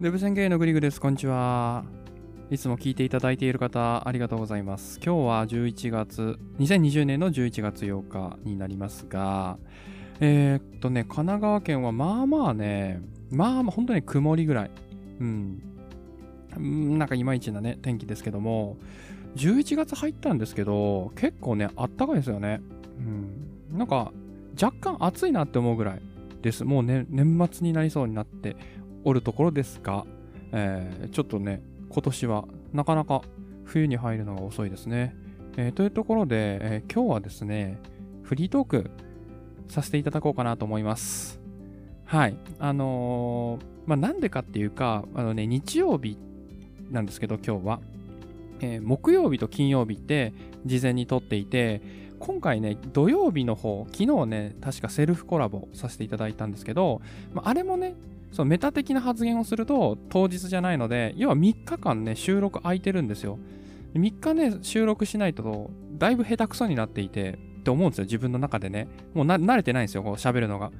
デブ宣言のグリグです。こんにちは。いつも聞いていただいている方、ありがとうございます。今日は11月、2020年の11月8日になりますが、えー、っとね、神奈川県はまあまあね、まあまあ本当に曇りぐらい。うん。なんかいまいちなね、天気ですけども、11月入ったんですけど、結構ね、あったかいですよね。うん。なんか、若干暑いなって思うぐらいです。もうね、年末になりそうになっておるところですが、えー、ちょっとね、今年はなかなか冬に入るのが遅いですね。えー、というところで、えー、今日はですね、フリートークさせていただこうかなと思います。はい。あのー、まあ、なんでかっていうか、あのね、日曜日なんですけど、今日は。えー、木曜日と金曜日って事前に撮っていて、今回ね、土曜日の方、昨日ね、確かセルフコラボさせていただいたんですけど、まあ、あれもね、そうメタ的な発言をすると当日じゃないので、要は3日間ね、収録空いてるんですよ。3日ね、収録しないと、だいぶ下手くそになっていて、って思うんですよ、自分の中でね。もう慣れてないんですよ、こう喋るのが。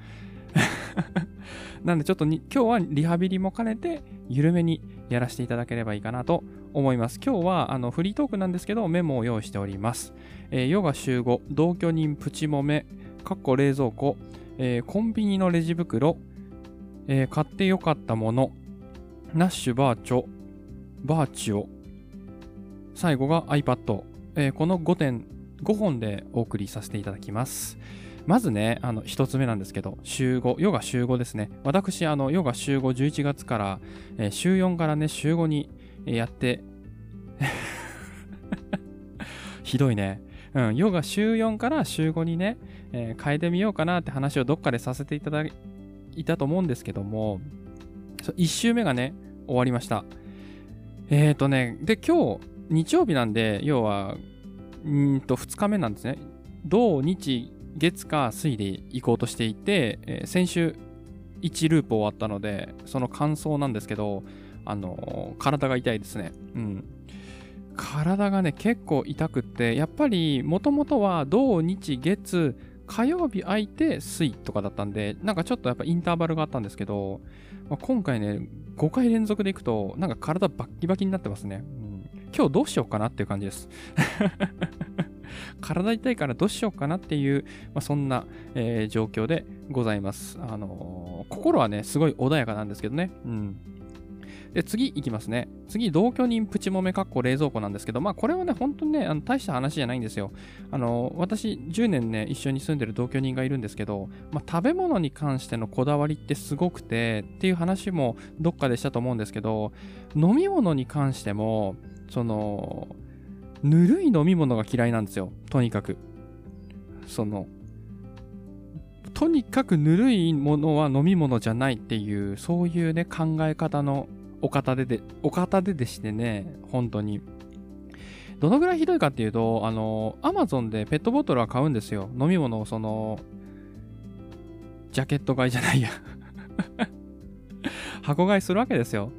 なんでちょっとに今日はリハビリも兼ねて緩めにやらせていただければいいかなと思います。今日はあのフリートークなんですけどメモを用意しております。えー、ヨガ集合、同居人プチモメ、かっこ冷蔵庫、えー、コンビニのレジ袋、えー、買ってよかったもの、ナッシュバーチョ、バーチオ、最後が iPad、えー、この5点、5本でお送りさせていただきます。まずね、あの、一つ目なんですけど、週5、ヨガ週5ですね。私、あの、ヨガ週5、11月から、えー、週4からね、週5にやって、ひどいね。うん、ヨガ週4から週5にね、えー、変えてみようかなって話をどっかでさせていただいたと思うんですけども、1週目がね、終わりました。えっ、ー、とね、で、今日、日曜日なんで、要は、うんと、2日目なんですね。土日月火水で行こうとしていて、えー、先週1ループ終わったので、その感想なんですけど、あのー、体が痛いですね。うん。体がね、結構痛くって、やっぱり、もともとは土日月、火曜日空いて水とかだったんで、なんかちょっとやっぱインターバルがあったんですけど、まあ、今回ね、5回連続で行くと、なんか体バッキバキになってますね。うん、今日どうしようかなっていう感じです。体痛いからどうしようかなっていう、まあ、そんな、えー、状況でございます。あのー、心はね、すごい穏やかなんですけどね。うん。で、次いきますね。次、同居人プチモメかっこ冷蔵庫なんですけど、まあこれはね、本当にね、あの大した話じゃないんですよ。あの、私、10年ね、一緒に住んでる同居人がいるんですけど、まあ食べ物に関してのこだわりってすごくて、っていう話もどっかでしたと思うんですけど、飲み物に関しても、その、ぬるい飲み物が嫌いなんですよ。とにかく。その、とにかくぬるいものは飲み物じゃないっていう、そういうね、考え方のお方でで、お方ででしてね、本当に。どのぐらいひどいかっていうと、あの、アマゾンでペットボトルは買うんですよ。飲み物をその、ジャケット買いじゃないや 箱買いするわけですよ。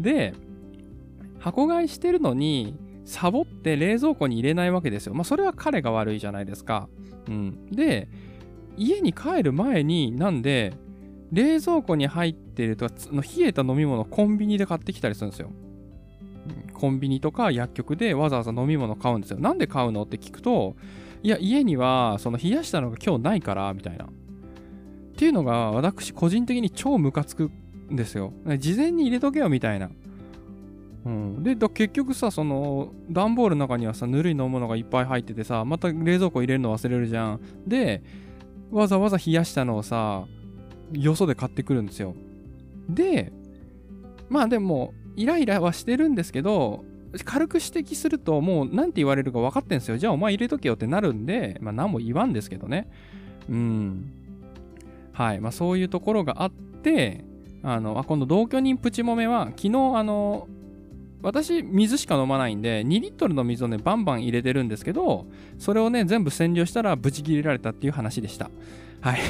で、箱買いしてるのに、サボって冷蔵庫に入れないわけですよ。まあ、それは彼が悪いじゃないですか。うん。で、家に帰る前に、なんで、冷蔵庫に入ってってるとか、冷えた飲み物コンビニで買ってきたりするんですよ。コンビニとか薬局でわざわざ飲み物買うんですよ。なんで買うのって聞くと、いや、家にはその冷やしたのが今日ないから、みたいな。っていうのが私個人的に超ムカつくんですよ。事前に入れとけよ、みたいな。うん、で結局さその段ボールの中にはさぬるい飲むものがいっぱい入っててさまた冷蔵庫入れるの忘れるじゃんでわざわざ冷やしたのをさよそで買ってくるんですよでまあでもイライラはしてるんですけど軽く指摘するともう何て言われるか分かってんすよじゃあお前入れとけよってなるんでまあ何も言わんですけどねうんはいまあそういうところがあってあのあ今度同居人プチモメは昨日あの私、水しか飲まないんで、2リットルの水をね、バンバン入れてるんですけど、それをね、全部占領したらブチ切れられたっていう話でした。はい。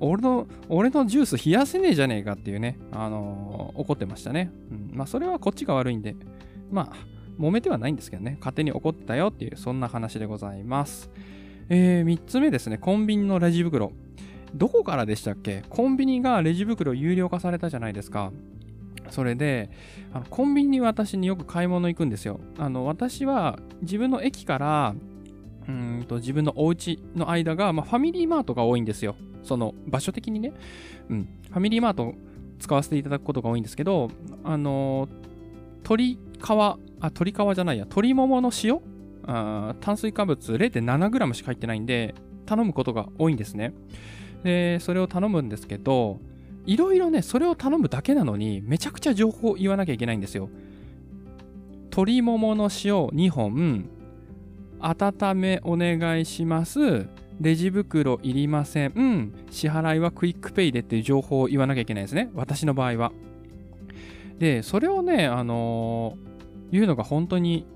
俺の、俺のジュース冷やせねえじゃねえかっていうね、あのー、怒ってましたね。うん。まあ、それはこっちが悪いんで、まあ、揉めてはないんですけどね、勝手に怒ってたよっていう、そんな話でございます。えー、3つ目ですね、コンビニのレジ袋。どこからでしたっけ？コンビニがレジ袋有料化されたじゃないですか。それで、あのコンビニに私によく買い物行くんですよ。あの、私は自分の駅から、うんと自分のお家の間が、まあ、ファミリーマートが多いんですよ。その場所的にね。うん。ファミリーマート使わせていただくことが多いんですけど、あの鶏皮、あ、鶏皮じゃないや、鶏ももの塩？あ炭水化物 0.7g しか入ってないんで、頼むことが多いんですね。で、それを頼むんですけど、いろいろね、それを頼むだけなのに、めちゃくちゃ情報を言わなきゃいけないんですよ。鶏ももの塩2本、温めお願いします。レジ袋いりません。うん支払いは QUICPay でっていう情報を言わなきゃいけないですね。私の場合は。で、それをね、あのー、言うのが本当に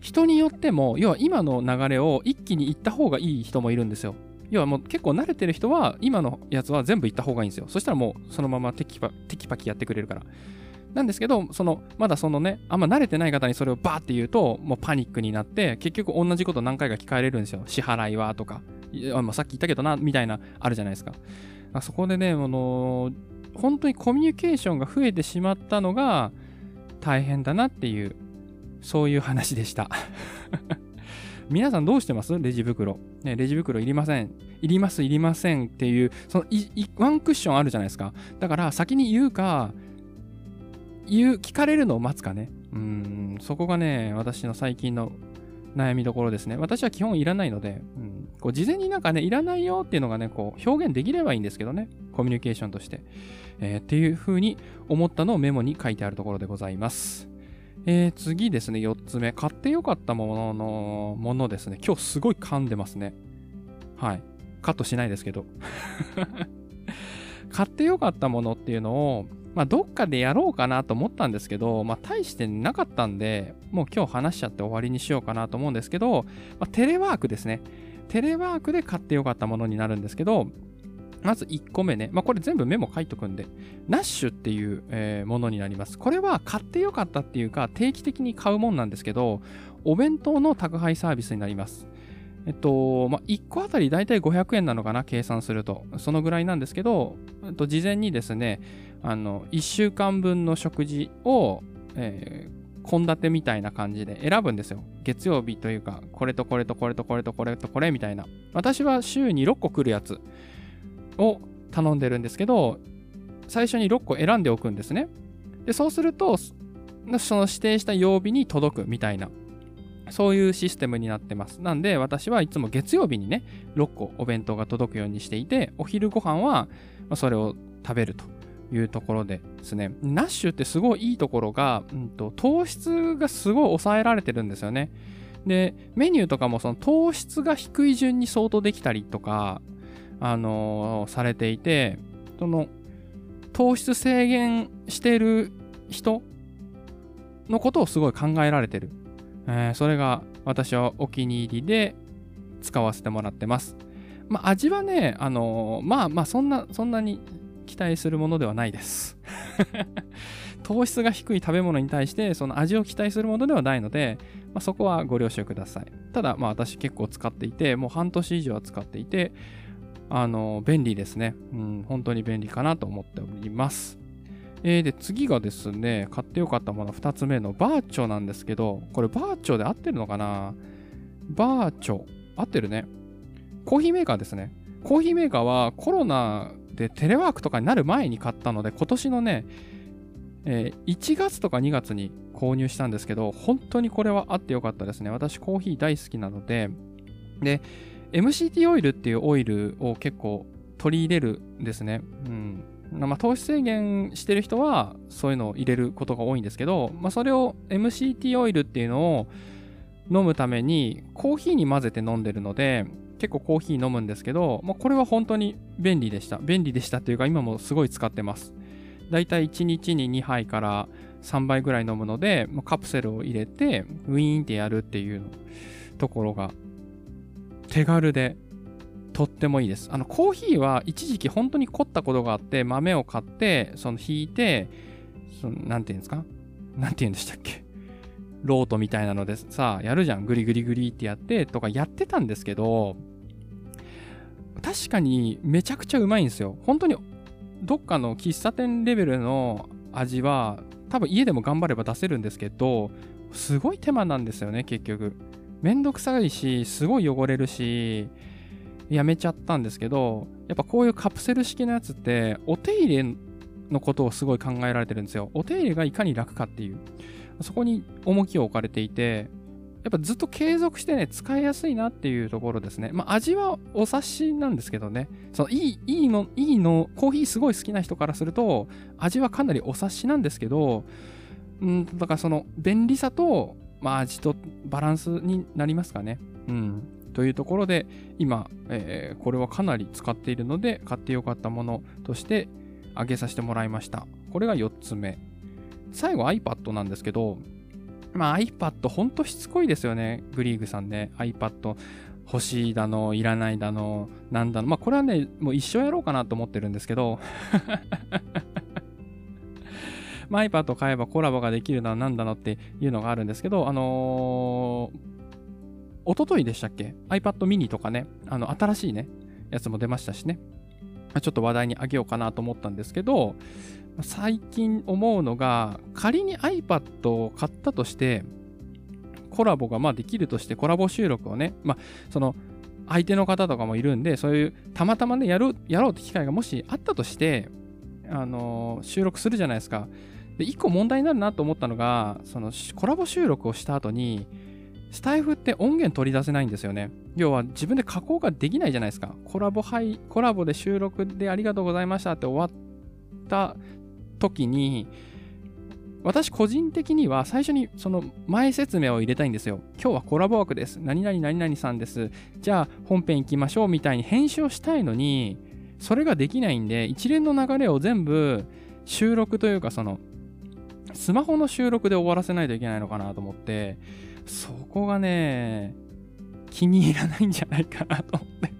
人によっても、要は今の流れを一気に言った方がいい人もいるんですよ。要はもう結構慣れてる人は、今のやつは全部言った方がいいんですよ。そしたらもうそのままテキパテキパキやってくれるから。なんですけど、その、まだそのね、あんま慣れてない方にそれをバーって言うと、もうパニックになって、結局同じこと何回か聞かれるんですよ。支払いはとか、まあ、さっき言ったけどな、みたいな、あるじゃないですか。そこでね、あの本当にコミュニケーションが増えてしまったのが大変だなっていうそういう話でした 皆さんどうしてます？レジ袋。ね、レジ袋いりません。いります、いりませんっていう、そのワンクッションあるじゃないですか。だから先に言うか、言う、聞かれるのを待つかね。うん、そこがね、私の最近の悩みどころですね。私は基本いらないので、うん、こう事前になんかね、いらないよっていうのがね、こう表現できればいいんですけどね。コミュニケーションとして。えー、っていう風に思ったのをメモに書いてあるところでございます。えー、次ですね、4つ目。買ってよかったもののものですね。今日すごい噛んでますね。はい。カットしないですけど。買ってよかったものっていうのを、まあ、どっかでやろうかなと思ったんですけど、まあ、大してなかったんで、もう今日話しちゃって終わりにしようかなと思うんですけど、まあ、テレワークですね。テレワークで買ってよかったものになるんですけど、まず1個目ね。まあ、これ全部メモ書いとくんで。ナッシュっていう、え、ものになります。これは買ってよかったっていうか、定期的に買うもんなんですけど、お弁当の宅配サービスになります。えっと、まあ、1個あたりだいたい500円なのかな、計算すると。そのぐらいなんですけど、えっと、事前にですね、あの、1週間分の食事を、えー、献立みたいな感じで選ぶんですよ。月曜日というか、これとこれとこれとこれとこれとこれみたいな。私は週に6個来るやつ。を頼んでるんですけど、最初に6個選んでおくんですね。で、そうすると、その指定した曜日に届くみたいな、そういうシステムになってます。なんで、私はいつも月曜日にね、6個お弁当が届くようにしていて、お昼ご飯はそれを食べるというところですね。ナッシュってすごいいいところが、うんと、糖質がすごい抑えられてるんですよね。で、メニューとかもその糖質が低い順に相当できたりとか、あのー、されていて、その、糖質制限してる人のことをすごい考えられてる。えー、それが私はお気に入りで使わせてもらってます。まあ、味はね、あのー、まあまあ、そんな、そんなに期待するものではないです。糖質が低い食べ物に対して、その味を期待するものではないので、まあ、そこはご了承ください。ただ、まあ私結構使っていて、もう半年以上は使っていて、あの、便利ですね。うん、本当に便利かなと思っております。えー、で、次がですね、買ってよかったもの2つ目のバーチョなんですけど、これバーチョで合ってるのかな？バーチョ。合ってるね。コーヒーメーカーですね。コーヒーメーカーはコロナでテレワークとかになる前に買ったので、今年のね、えー、1月とか2月に購入したんですけど、本当にこれはあってよかったですね。私コーヒー大好きなので、で、MCT オイルっていうオイルを結構取り入れるんですね。うん。まあ、糖質制限してる人はそういうのを入れることが多いんですけど、まあ、それを MCT オイルっていうのを飲むためにコーヒーに混ぜて飲んでるので、結構コーヒー飲むんですけど、まあ、これは本当に便利でした。便利でしたっていうか今もすごい使ってます。だいたい1日に2杯から3杯ぐらい飲むので、まカプセルを入れてウィーンってやるっていうところが手軽でとってもいいです。あのコーヒーは一時期本当に凝ったことがあって豆を買ってその引いてそのなんていうんですか？なんて言うんでしたっけ？ロートみたいなのでさやるじゃん。グリグリグリってやってとかやってたんですけど確かにめちゃくちゃうまいんですよ。本当にどっかの喫茶店レベルの味は多分家でも頑張れば出せるんですけどすごい手間なんですよね結局。めんどくさいしすごい汚れるしやめちゃったんですけどやっぱこういうカプセル式のやつってお手入れのことをすごい考えられてるんですよ。お手入れがいかに楽かっていう。そこに重きを置かれていてやっぱずっと継続してね、使いやすいなっていうところですね。まあ味はお察しなんですけどね、そのいい、いいの、いいの、コーヒーすごい好きな人からすると、味はかなりお察しなんですけど、うん、だからその便利さと、まあ味とバランスになりますかね。うん。というところで、今、えー、これはかなり使っているので、買ってよかったものとして挙げさせてもらいました。これが4つ目。最後 iPad なんですけど、まあ iPad ほんとしつこいですよね。グリーグさんね。iPad 欲しいだの、いらないだの、なんだの。まあこれはね、もう一生やろうかなと思ってるんですけど。まあ iPad 買えばコラボができるだの、なんだのっていうのがあるんですけど、あのー、おとといでしたっけ ?iPad mini とかね、あの、新しいね、やつも出ましたしね。ちょっと話題にあげようかなと思ったんですけど、最近思うのが、仮に iPad を買ったとして、コラボがまあできるとして、コラボ収録をね、まあ、その、相手の方とかもいるんで、そういう、たまたまね、やる、やろうって機会がもしあったとして、あのー、収録するじゃないですか。で、一個問題になるなと思ったのが、その、コラボ収録をした後に、スタイフって音源取り出せないんですよね。要は自分で加工ができないじゃないですか。コラボ配、コラボで収録でありがとうございましたって終わった時に、私個人的には最初にその前説明を入れたいんですよ。今日はコラボ枠です。何々何々さんです。じゃあ本編行きましょうみたいに編集をしたいのに、それができないんで、一連の流れを全部収録というかその、スマホの収録で終わらせないといけないのかなと思って、そこがね、気に入らないんじゃないかなと思って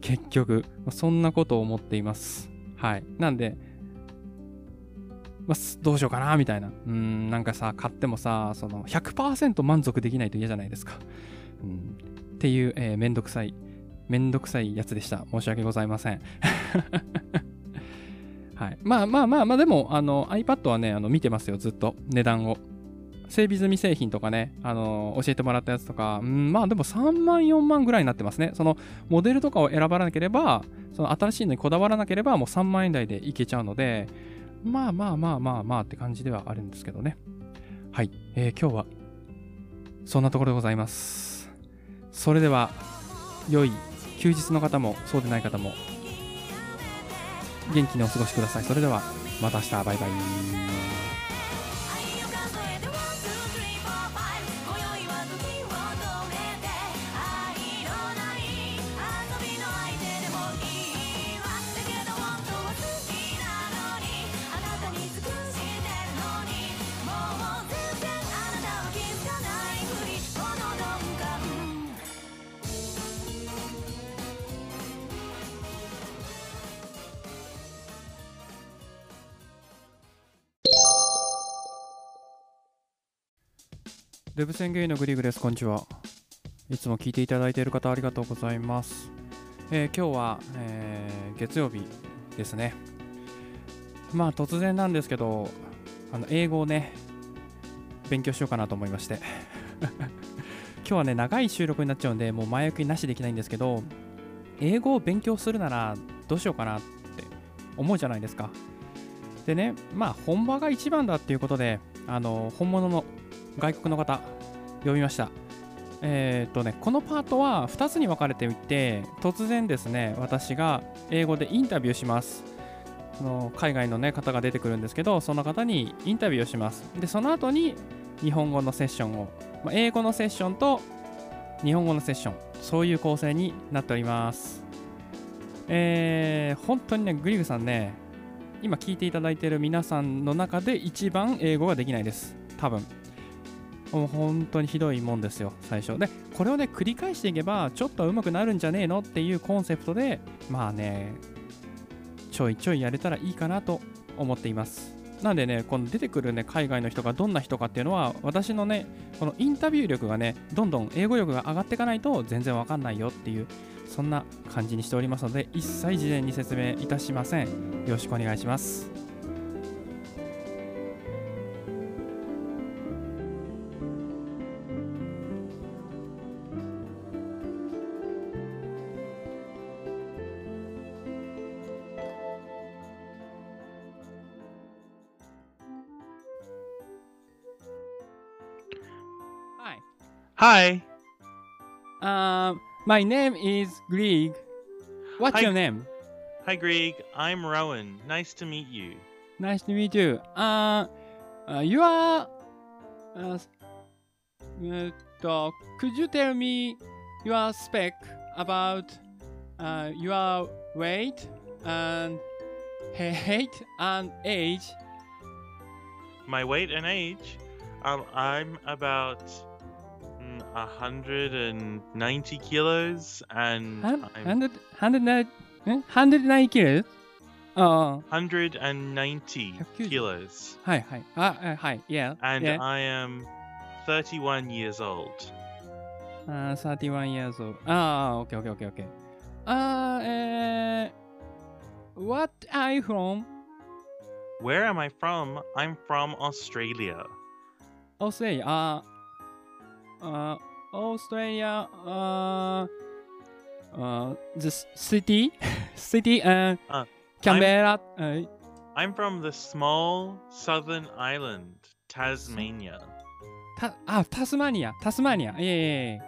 結局、そんなことを思っています。はい。なんで、まあ、どうしようかな、みたいな。うん、なんかさ、買ってもさ、その100%満足できないと嫌じゃないですか。うん、っていう、えー、めんどくさい、めんどくさいやつでした。申し訳ございません。はい。まあまあまあまあ、でも、あの、iPad はね、あの見てますよ、ずっと。値段を。整備済み製品とかね、あの教えてもらったやつとか、ん、まあでも3万、4万ぐらいになってますね。そのモデルとかを選ばなければ、その新しいのにこだわらなければもう3万円台でいけちゃうので、まあまあまあまあまあって感じではあるんですけどね。はい、えー、今日はそんなところでございます。それでは、良い休日の方もそうでない方も元気にお過ごしください。それではまた明日、バイバイ。デブ宣言のグリグです。こんにちは。いつも聞いていただいている方ありがとうございます。えー、今日は、えー、月曜日ですね。まあ突然なんですけど、あの英語をね、勉強しようかなと思いまして。今日はね、長い収録になっちゃうんで、もう前置きなしできないんですけど、英語を勉強するならどうしようかなって思うじゃないですか。でね、まあ本場が一番だっていうことで、あの本物の外国の方呼びました。えっ、ー、とね、このパートは2つに分かれていて、突然ですね、私が英語でインタビューします。その海外の、ね、方が出てくるんですけど、その方にインタビューをします。で、その後に日本語のセッションを、まあ、英語のセッションと日本語のセッション、そういう構成になっております。えー、本当にね、グリグさんね、今聞いていただいている皆さんの中で一番英語ができないです。多分。もう本当にひどいもんですよ、最初。で、これをね、繰り返していけば、ちょっと上手くなるんじゃねえのっていうコンセプトで、まあね、ちょいちょいやれたらいいかなと思っています。なんでね、この出てくるね、海外の人がどんな人かっていうのは、私のね、このインタビュー力がね、どんどん英語力が上がっていかないと全然わかんないよっていう、そんな感じにしておりますので、一切事前に説明いたしません。よろしくお願いします。Hi. Um, my name is Greg. What's Hi. your name? Hi, Greg. I'm Rowan. Nice to meet you. Nice to meet you. Uh, uh you are. Uh, uh, could you tell me your spec about uh, your weight and height and age? My weight and age? Um, I'm about mm, 190 kilos and Hun- I'm Hundred, hundred nine, eh? hundred nine kilos? あ190 190. kilos. あ、はいはい。あ、あはい。Yeah. And yeah. I am 31 years old. あー、31 years old. ああ、OK, OK, OK, OK. あー、えー、What are you from? Where am I from? I'm from Australia. Australia. あー、あー、Australia. あー、あー the city? city and あ Canberra. えー I'm from the small southern island, Tasmania. た、あ、タスマニア。タスマニア。いえいえいえ。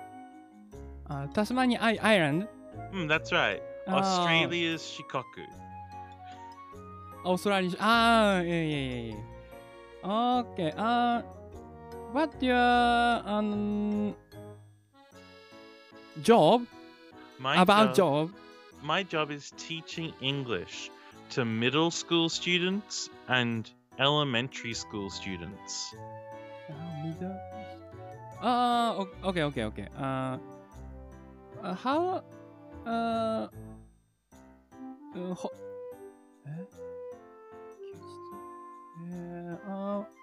あ、タスマニアアイアイランド Hmm, that's right. あー Australia's Shikoku. オーストラリア、あ what your, um, job? My About job, job? my job is teaching English to middle school students and elementary school students. あー、水あー、オッケーオッケーオッケー。あー、あ how, あー、うんほ、え休日えー、あー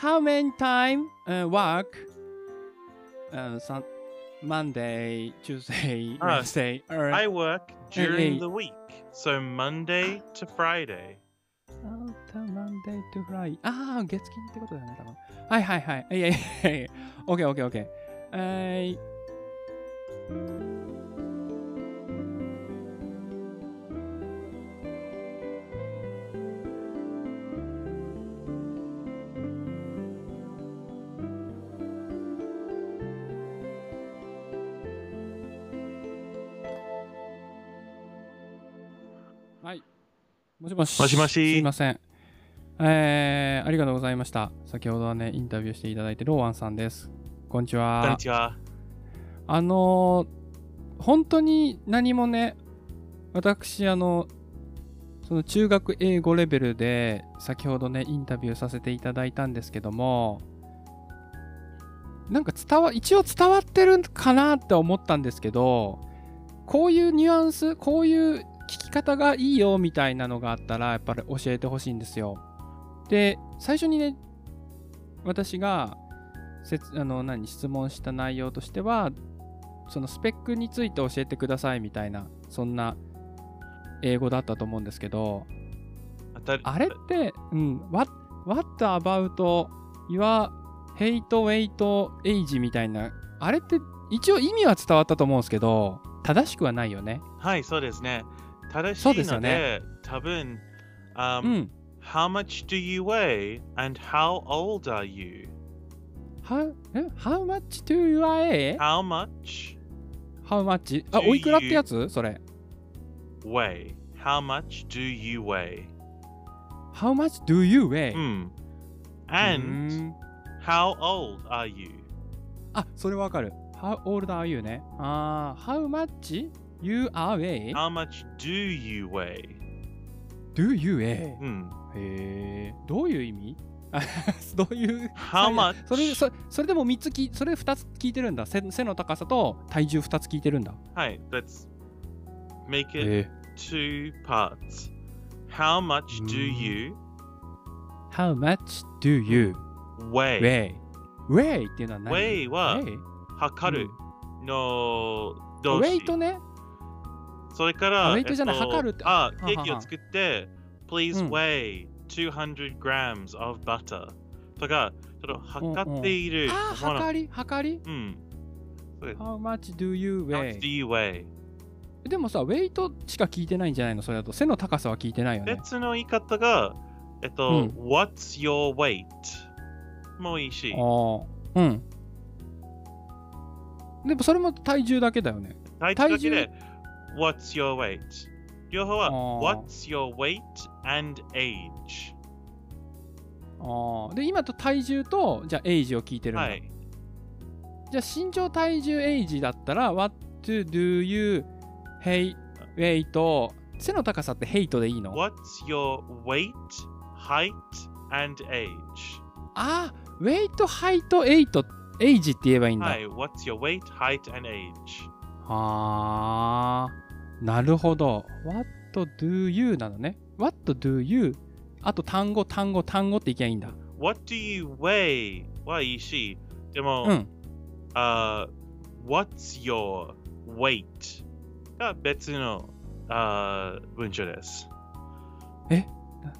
how many time uh, work? Uh, some Monday, Tuesday, oh, Wednesday. Or I work during the week, so Monday to Friday. Monday to Friday. Ah, 月金ってことだね。多分。はいはいはい。えええ。Okay, okay, Friday。ああ、月金ってことだね、多分。はいはいはい。いやいやいや。OK、OK、OK。はい。もしもし。もしもしすいません。えー、ありがとうございました。先ほどはね、インタビューしていただいて、ローアンさんです。こんにちは。Konnichiwa. あのー本当に何もね、私、あの、その中学英語レベルで先ほどね、インタビューさせていただいたんですけども、なんか伝わ、一応伝わってるかなって思ったんですけど、こういうニュアンス、こういう聞き方がいいよみたいなのがあったら、やっぱり教えてほしいんですよ。で、最初にね、私が、せつあの何質問した内容としてはそのスペックについて教えてくださいみたいなそんな英語だったと思うんですけどあれって、うん、what, what about your hate, weight, age みたいなあれって一応意味は伝わったと思うんですけど正しくはないよねはい、そうですね。正しそうですよいので、多分、um, うん How much do you weigh and how old are you? How, え how much do you weigh? How much How much? あおいくらってやつそれ weigh? How much do you weigh? How much do you weigh? うん。う And ん how old are you? あ、それわかる。How old are you ね。あー、How much you are weigh? How much do you weigh? Do you weigh? うん。へー、どういう意味あどういう。How much? それそそれでも3つき、それ2つ聞いてるんだ背。背の高さと体重2つ聞いてるんだ。はい、let's make it へ two parts. How much do うん you How much do you weigh? weigh? weigh っていうのは何 weigh は？測るのウ動詞ェイトね。それから、あウェイトじゃないえっと測るってあ、ケーキを作って、please うん weigh 200 grams of butter とか、ちょっと測っているあ。測り測り？うん。How much do you How much do weigh? you weigh? でもさ、ウェイトしか聞いてないんじゃないの？それだと。背の高さは聞いてないよね。別の言い方が、えっと、うん What's your weight? もういいしあ、あ。うん。でもそれも体重だけだよね。体重だけで、What's your weight? 両方は What's your weight and age? ああ。で、今と体重と、じゃあ、エイジを聞いてるんだ。はい。じゃあ、身長、体重、エイジだったら、What do you hate, weight? 背の高さって hate でいいの What's your weight, height, and age? ああ、weight, height, eight, エイジって言えばいいんだ。はい。What's your weight, height, and age? ああ、なるほど。What do you なのね。What do you? あと単語、単語、単語っていけばいいんだ。What do you weigh? はいいし、でも、うん。あ What's your weight? が別のあ文章です。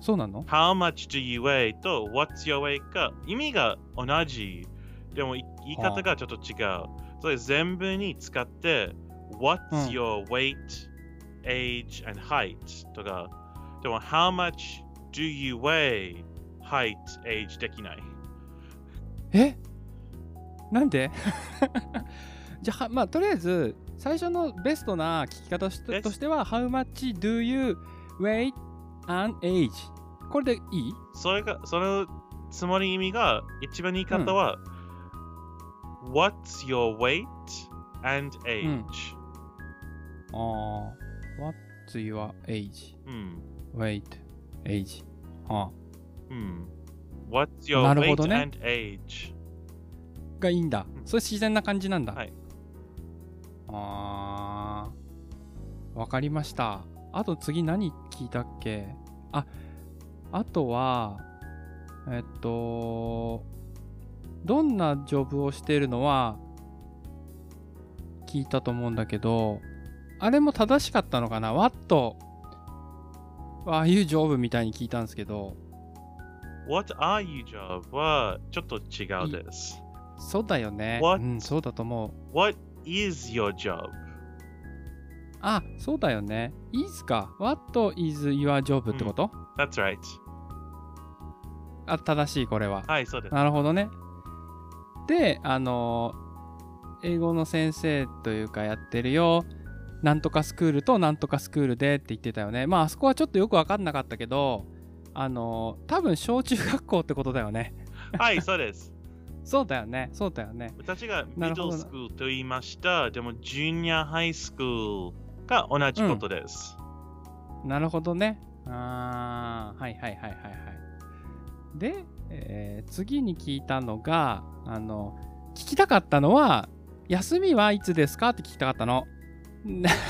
そうなの How much do you weigh? と What's your weight? が意味が同じ。でもい言い方がちょっと違う。それ全部に使って、What's うん your weight, age, and height? とか、でも How much do you weigh, height, age できない。えなんでじゃあ、はまあ、とりあえず、最初のベストな聞き方としては、How much do you weight and age? これでいいそれが、そのつもり意味が、一番言い方は、What's your weight and age? ああ。What's your age? うん。weight, age. はうん。What's your なるほど weight ね and age? あ、がいいんだう。んそれ自然な感じなんだ。はい。あー。わかりました。あと次何聞いたっけあ、あとは、えっと、どんなジョブをしているのは聞いたと思うんだけど、あれも正しかったのかな ?What? ああいうジョブみたいに聞いたんですけど、What are you job? はちょっと違うです。そうだよね。What? うん、そうだと思う。What is your job? あ、そうだよね。is か？What is your job ってこと、That's right. あ、正しい、これは。はい、そうです。なるほどね。で、あの、英語の先生というかやってるよ。なんとかスクールとなんとかスクールでって言ってたよね。まあ、あそこはちょっとよくわかんなかったけど、あの、多分小中学校ってことだよね。はい、そうです。そうだよね。そうだよね。私がなるほ middle ど school と言いました。でも、junior high school が同じことです。なるほどね。あーはいはいはいはいはい。で、えー次に聞いたのが、あの、聞きたかったのは、休みはいつですかって聞きたかったの。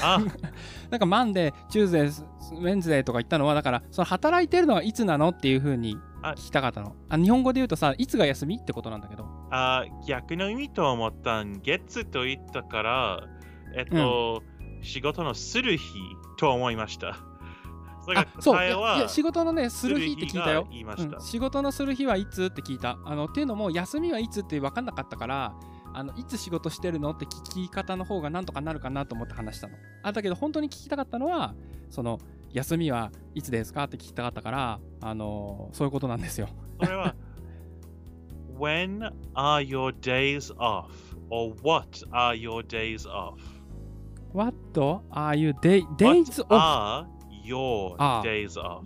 あ、なんか Monday、Tuesday、Wednesday とか言ったのは、だから、その働いてるのはいつなのっていう風にあ聞きたかったの。あ日本語で言うとさ、いつが休みってことなんだけど。あ逆の意味と思ったん。月と言ったから、えっと、仕事のする日と思いました。そう。いや仕事のね、する日って聞いたよ。仕事のする日はいつって聞いた。あのっていうのも休みはいつって分かんなかったからあのいつ仕事してるのって聞き方の方がなんとかなるかなと思って話したの。あだけど本当に聞きたかったのはその休みはいつですかって聞きたかったからあのそういうことなんですよ。それは When are your days off? or what are your days off? What are you day, days off? Your あ days off?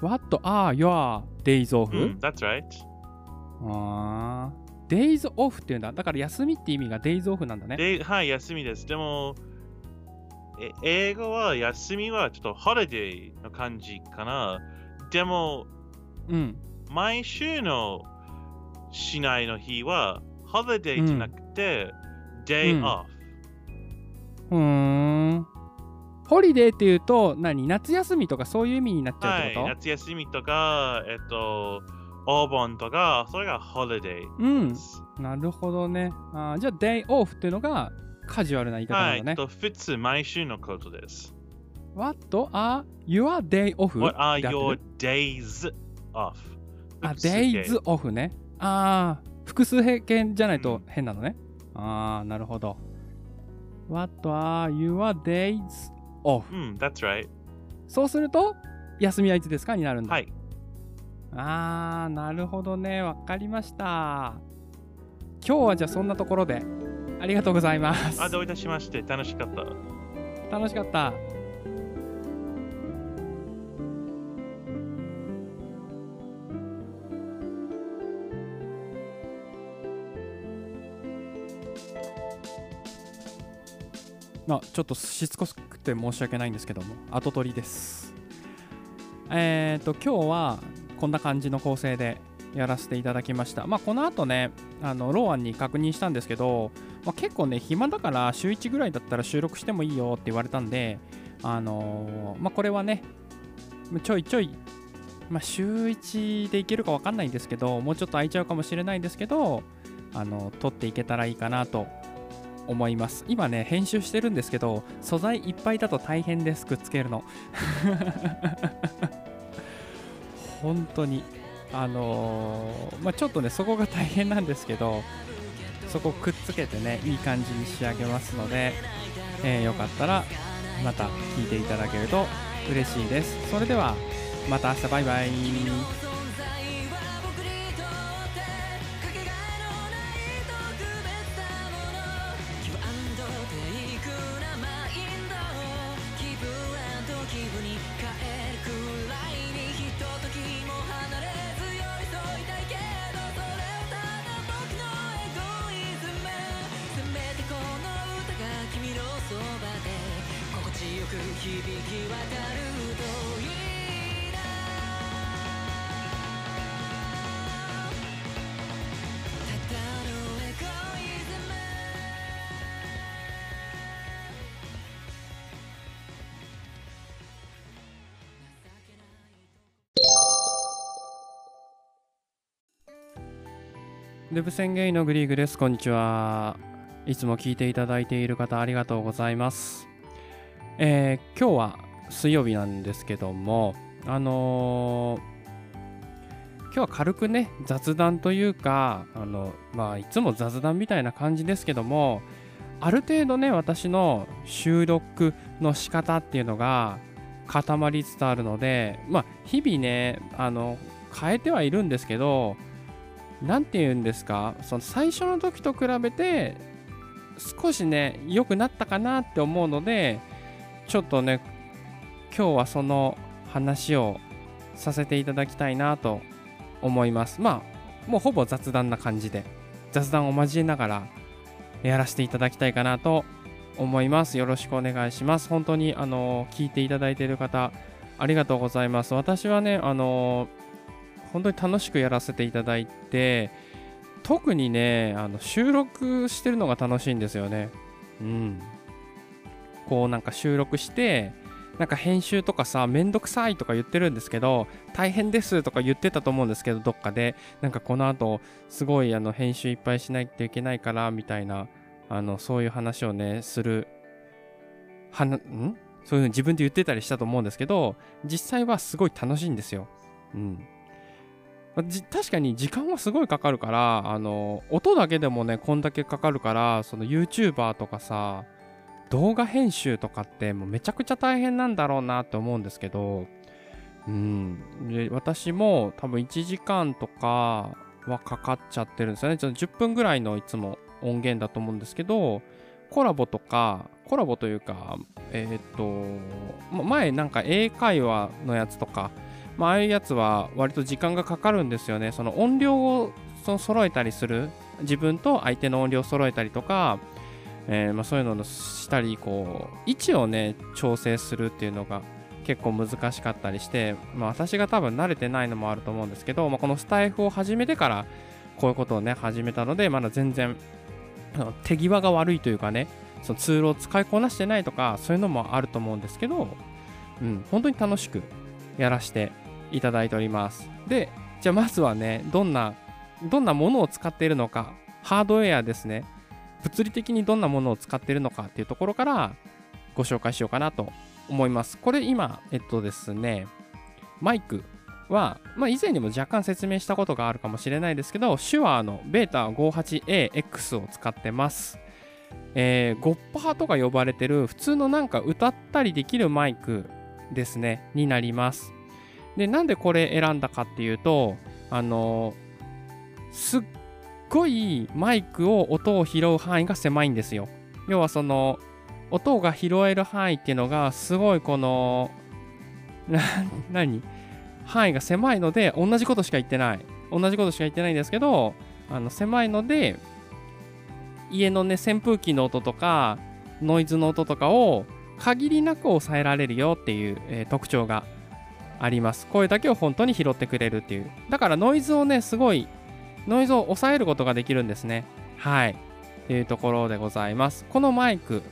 What are your days off?、Hmm, that's right. あー days off っていうんだ。だから休みって意味が days off なんだね。で、はい、休みです。でも、え英語は休みはちょっと holiday の感じかな。でも、うん。毎週のしないの日は holiday じゃなくて、day うん off。うーん。ホリデーっていうと、何夏休みとかそういう意味になっちゃうはい、ってこと、夏休みとか、えっと、お盆とか、それが holiday うんで。す。なるほどね。あーじゃあ、day off っていうのがカジュアルな言い方は、ないんだね。と普通毎週のことです。What? are your day off? What are your る days off? あ、days off ね。ああ、複数形じゃないとうん変なのね。ああ、なるほど。What are your days off? うん、that's right. そうすると、休みはいつですかになるんだ。はい。あー、なるほどね。わかりました。今日はじゃあそんなところで。ありがとうございます。あ、どういたしまして、楽しかった。楽しかった。まあ、ちょっとしつこくて申し訳ないんですけども、後取りです。えっ、と、今日はこんな感じの構成でやらせていただきました。まあ、この後ね、あのローアンに確認したんですけど、まあ、結構ね、暇だから週1ぐらいだったら収録してもいいよって言われたんで、あのーまあ、これはね、ちょいちょい、まあ、週1でいけるか分かんないんですけど、もうちょっと空いちゃうかもしれないんですけど、あの撮っていけたらいいかなと思います。今ね、編集してるんですけど、素材いっぱいだと大変です、くっつけるの。本当に。あのーまあ、ちょっとね、そこが大変なんですけど、そこくっつけてね、いい感じに仕上げますので、えーよかったらまた聞いていただけると嬉しいです。それでは、また明日バイバイ。デブ宣言のグリーグです。こんにちは。いつも聞いていただいている方ありがとうございます。えー今日は水曜日なんですけども、あのー今日は軽くね、雑談というか、あの、まあ、いつも雑談みたいな感じですけども、ある程度ね、私の収録の仕方っていうのが固まりつつあるので、まあ、日々ね、あの、変えてはいるんですけど、なんて言うんですか、その最初の時と比べて、少しね、良くなったかなって思うので、ちょっとね、今日はその話をさせていただきたいなと思います。まあ、もうほぼ雑談な感じで、雑談を交えながらやらせていただきたいかなと思います。よろしくお願いします。本当に、あの、聞いていただいている方、ありがとうございます。私はね、あの、本当に楽しくやらせていただいて、特にね、あの収録してるのが楽しいんですよね。うん。こうなんか収録して、なんか編集とかさ、めんどくさいとか言ってるんですけど、大変ですとか言ってたと思うんですけど、どっかで、なんかこの後、すごいあの編集いっぱいしないといけないから、みたいな、あの、そういう話をね、する、はな、ん？そういうの自分で言ってたりしたと思うんですけど、実際はすごい楽しいんですよ。うん。確かに時間はすごいかかるから、あの、音だけでもね、こんだけかかるから、その YouTuber とかさ、動画編集とかってもうめちゃくちゃ大変なんだろうなって思うんですけど、うん。で、私も多分1時間とかはかかっちゃってるんですよね。ちょっと10分ぐらいのいつも音源だと思うんですけど、コラボとか、コラボというか、えーっと、前なんか英会話のやつとか、まあ、あいうやつは割と時間がかかるんですよね。その音量をその揃えたりする、自分と相手の音量を揃えたりとか、えーまあ、そういうのをしたり、こう、位置をね、調整するっていうのが結構難しかったりして、まあ、私が多分慣れてないのもあると思うんですけど、まあ、このスタイフを始めてから、こういうことをね、始めたので、まだ全然、手際が悪いというかね、そのツールを使いこなしてないとか、そういうのもあると思うんですけど、うん、本当に楽しくやらせていただいております。で、じゃあまずはね、どんな、どんなものを使っているのか、ハードウェアですね。物理的にどんなものを使っているのかっていうところからご紹介しようかなと思います。これ今、えっとですね、マイクは、まあ、以前にも若干説明したことがあるかもしれないですけど、手話の β58AX を使ってます。えー、ゴッパーとか呼ばれてる普通のなんか歌ったりできるマイクですね、になります。で、なんでこれ選んだかっていうと、あのすっごいマイクを音を拾う範囲が狭いんですよ。要はその音が拾える範囲っていうのがすごいこの何？範囲が狭いので同じことしか言ってない同じことしか言ってないんですけどあの狭いので家のね扇風機の音とかノイズの音とかを限りなく抑えられるよっていう、えー、特徴があります。声だけを本当に拾ってくれるっていう。だからノイズをねすごいノイズを抑えることができるんですね。はい。っていうところでございます。このマイク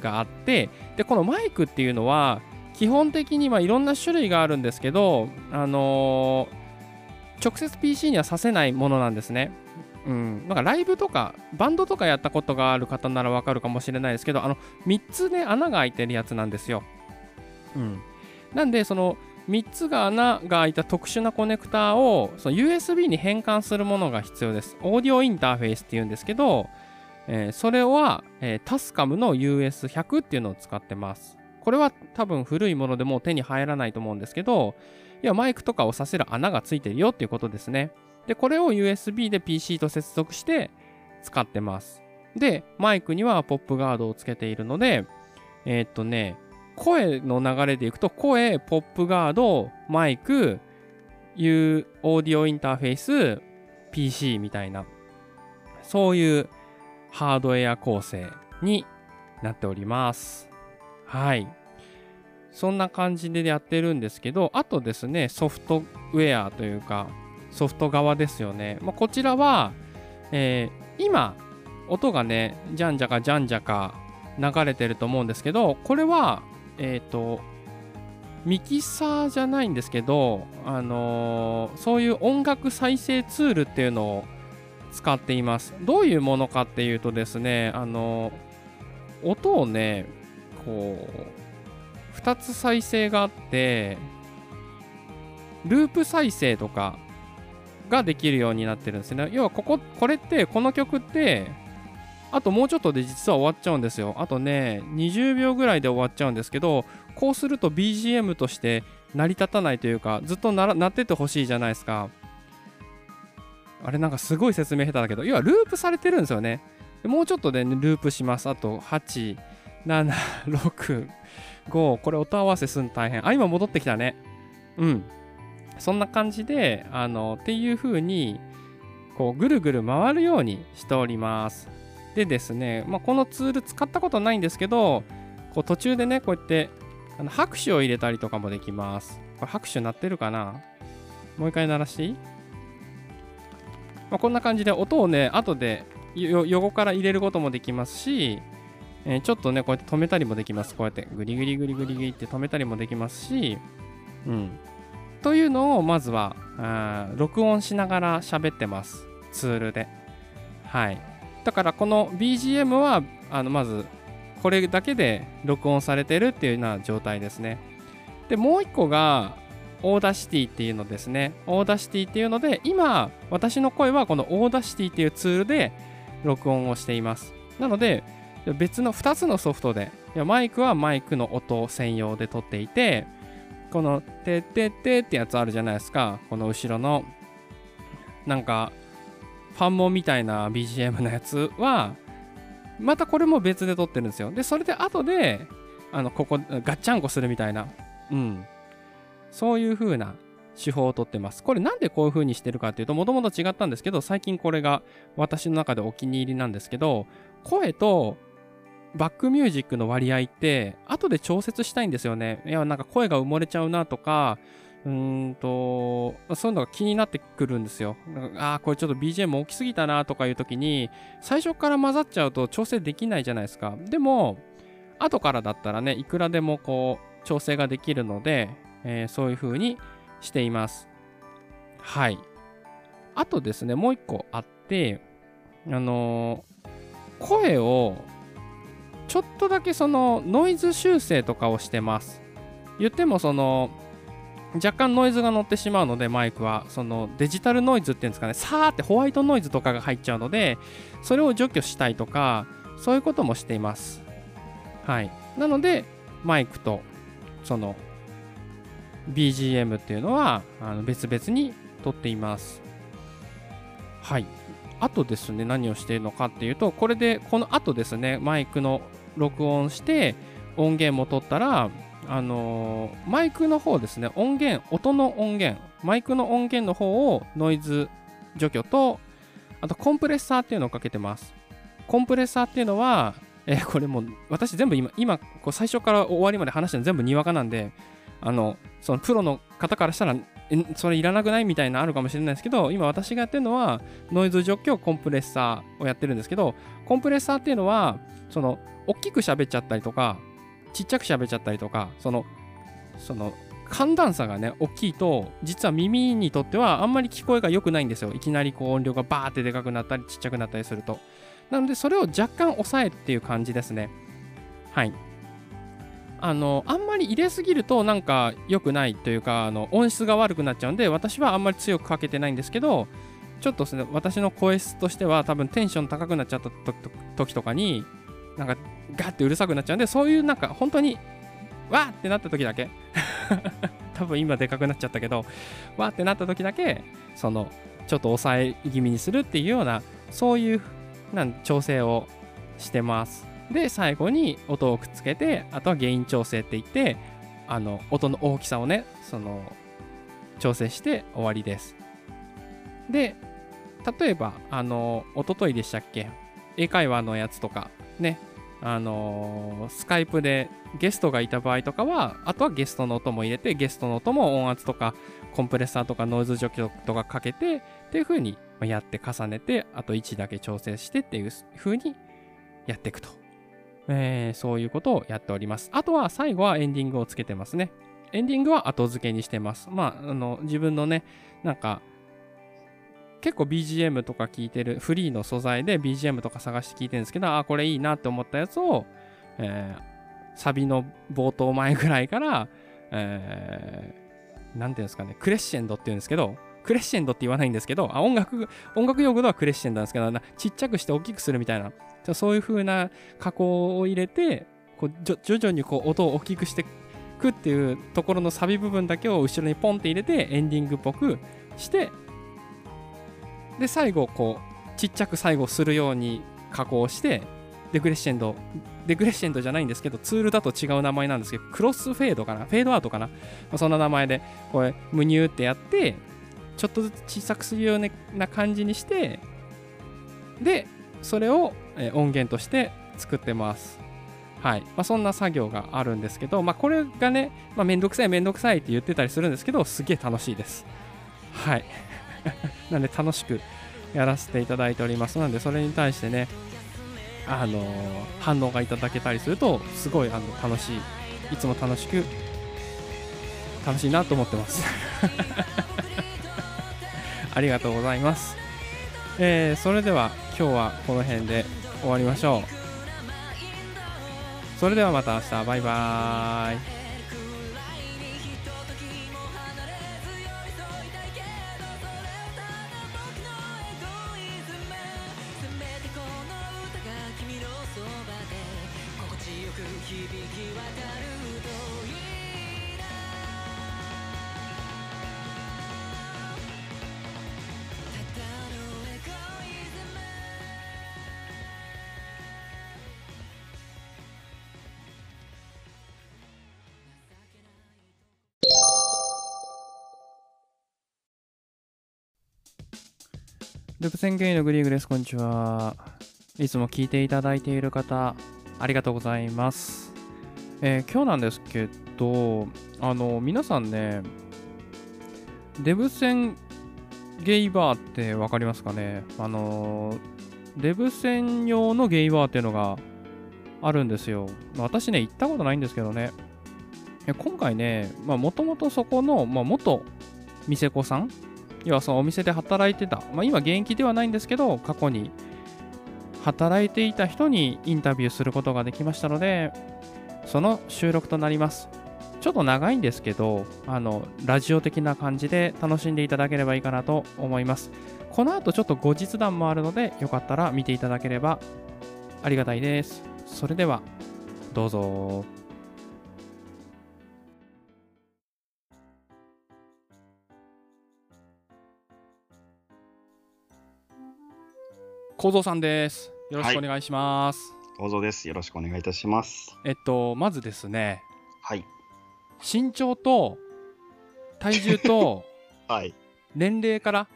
があってでこのマイクっていうのは基本的にはいろんな種類があるんですけどあのー、直接 PC にはさせないものなんですね。うん、なんかライブとかバンドとかやったことがある方ならわかるかもしれないですけどあの3つね穴が開いてるやつなんですよ。うん、なんでその3つが穴が開いた特殊なコネクタをその USB に変換するものが必要です。オーディオインターフェースっていうんですけど、えー、それは、えー、タスカムの US100 っていうのを使ってます。これは多分古いものでもう手に入らないと思うんですけど、いや、マイクとかをさせる穴がついてるよっていうことですね。で、これを USB で PC と接続して使ってます。で、マイクにはポップガードをつけているので、えー、っとね、声の流れでいくと、声、ポップガード、マイク、いうオーディオインターフェース、PC みたいな、そういうハードウェア構成になっております。はい。そんな感じでやってるんですけど、あとですね、ソフトウェアというか、ソフト側ですよね。まあ、こちらは、えー、今、音がね、じゃんじゃかじゃんじゃか流れてると思うんですけど、これは、えっ、ー、と、ミキサーじゃないんですけど、あのー、そういう音楽再生ツールっていうのを使っています。どういうものかっていうとですね、あのー、音をね、こう、2つ再生があって、ループ再生とかができるようになってるんですね。要はここ、これって、この曲って、あともうちょっとで実は終わっちゃうんですよ。あとね、20秒ぐらいで終わっちゃうんですけど、こうすると BGM として成り立たないというか、ずっとなっててほしいじゃないですか。あれなんかすごい説明下手だけど、要はループされてるんですよね。もうちょっとで、ね、ループします。あと8、7、6、5。これ音合わせすん大変。あ、今戻ってきたね。うん。そんな感じで、あの、っていう風に、こう、ぐるぐる回るようにしております。でですね、まあ、このツール使ったことないんですけど、こう途中でね、こうやってあの拍手を入れたりとかもできます。これ拍手鳴ってるかな？もう一回鳴らしていい、まあ、こんな感じで音をね、後で横から入れることもできますし、えー、ちょっとね、こうやって止めたりもできます。こうやってグリグリグリグリグリって止めたりもできますし、うん。というのをまずは、あ録音しながら喋ってます。ツールで。はい。だからこの BGM はあのまずこれだけで録音されてるっていうような状態ですね。で、もう一個が Audacity っていうのですね。 Audacity っていうので、今、私の声はこの Audacity っていうツールで録音をしています。なので、別の2つのソフトで、マイクはマイクの音専用で撮っていて、この、てってってってやつあるじゃないですか。この後ろの、なんか、ファンモンみたいな BGM のやつは、またこれも別で撮ってるんですよ。で、それで後で、あの、ここ、ガッチャンコするみたいな、うん。そういう風な手法をとってます。これなんでこういう風にしてるかっていうと、もともと違ったんですけど、最近これが私の中でお気に入りなんですけど、声とバックミュージックの割合って、後で調節したいんですよね。いや、なんか声が埋もれちゃうなとか、うんと、そういうのが気になってくるんですよ。ああ、これちょっと BGM 大きすぎたなとかいう時に、最初から混ざっちゃうと調整できないじゃないですか。でも、後からだったらね、いくらでもこう、調整ができるので、えー、そういう風にしています。はい。あとですね、もう一個あって、あのー、声を、ちょっとだけそのノイズ修正とかをしてます。言ってもその、若干ノイズが乗ってしまうのでマイクは。そのデジタルノイズっていうんですかね。さーってホワイトノイズとかが入っちゃうのでそれを除去したいとかそういうこともしています。はい。なのでマイクとその BGM っていうのはあの別々に撮っています。はい。後ですね、何をしているのかっていうと、これで、この後ですね、マイクの録音して、音源も取ったら、あのー、マイクの方ですね、音源、音の音源、マイクの音源の方をノイズ除去と、あとコンプレッサーっていうのをかけてます。コンプレッサーっていうのは、えー、これもう私全部今、今こう最初から終わりまで話してるの全部にわかなんで、あの、そのプロの方からしたら、それいらなくないみたいなあるかもしれないですけど、今私がやってるのは、ノイズ除去コンプレッサーをやってるんですけど、コンプレッサーっていうのは、その、大きく喋っちゃったりとか、ちっちゃく喋っちゃったりとか、その、その、寒暖差がね、大きいと、実は耳にとってはあんまり聞こえが良くないんですよ。いきなりこう音量がバーってでかくなったり、ちっちゃくなったりすると。なので、それを若干抑えっていう感じですね。はい。あの、あんまり入れすぎるとなんか良くないというか、あの音質が悪くなっちゃうんで、私はあんまり強くかけてないんですけど、ちょっとですね、私の声質としては多分テンション高くなっちゃった時とかに、なんかガッてうるさくなっちゃうんで、そういうなんか本当に、わーってなった時だけ 多分今でかくなっちゃったけど、わーってなった時だけ、その、ちょっと抑え気味にするっていうような、そういうなん調整をしてます。で、最後に音をくっつけて、あとはゲイン調整って言って、あの、音の大きさをね、その、調整して終わりです。で、例えば、あの、おとといでしたっけ？英会話のやつとか、ね、あのー、スカイプでゲストがいた場合とかは、あとはゲストの音も入れて、ゲストの音も音圧とか、コンプレッサーとかノイズ除去とかかけて、っていう風にやって重ねて、あと位置だけ調整してっていう風にやっていくと。えー、そういうことをやっております。あとは最後はエンディングをつけてますね。エンディングは後付けにしてます。まあ、あの、自分のね、なんか、結構 BGM とか聞いてる、フリーの素材で BGM とか探して聞いてるんですけど、あ、これいいなって思ったやつを、えー、サビの冒頭前ぐらいから、えー、なんていうんですかね、クレッシェンドっていうんですけど、クレッシェンドって言わないんですけど、あ音楽、音楽用語ではクレッシェンドなんですけど、ちっちゃくして大きくするみたいな、そういう風な加工を入れて、こう徐々にこう音を大きくしてくっていうところのサビ部分だけを後ろにポンって入れて、エンディングっぽくして、で、最後、こう、ちっちゃく最後するように加工して、デクレッシェンド、デクレッシェンドじゃないんですけど、ツールだと違う名前なんですけど、クロスフェードかな？フェードアウトかな、まあ、そんな名前で、これ、ムニューってやって、ちょっとずつ小さくするような感じにして、で、それを音源として作ってます。はい。まあ、そんな作業があるんですけど、まあ、これがね、まあ、めんどくさいめんどくさいって言ってたりするんですけど、すげえ楽しいです。はい。なんで楽しくやらせていただいておりますので、それに対してね、あの、反応がいただけたりすると、すごいあの楽しい、いつも楽しく、楽しいなと思ってます。ありがとうございます。えー、それでは今日はこの辺で終わりましょう。それではまた明日、バイバーイ。ルプセンゲイのグリーグです。こんにちは。いつも聞いていただいている方、ありがとうございます。えー、今日なんですけど、あの、皆さんね、デブ戦ゲイバーってわかりますかね？あの、デブ戦用のゲイバーっていうのがあるんですよ。私ね、行ったことないんですけどね。今回ね、もともとそこの、まあ、元店子さん要はそのお店で働いてた、まあ、今現役ではないんですけど、過去に働いていた人にインタビューすることができましたので、その収録となります。ちょっと長いんですけど、あの、ラジオ的な感じで楽しんでいただければいいかなと思います。この後ちょっと後日談もあるので、よかったら見ていただければありがたいです。それでは、どうぞ。構造さんです。よろしくお願いします。構造です。よろしくお願いいたします。えっと、まずですね、はい。身長と体重と はい。年齢から、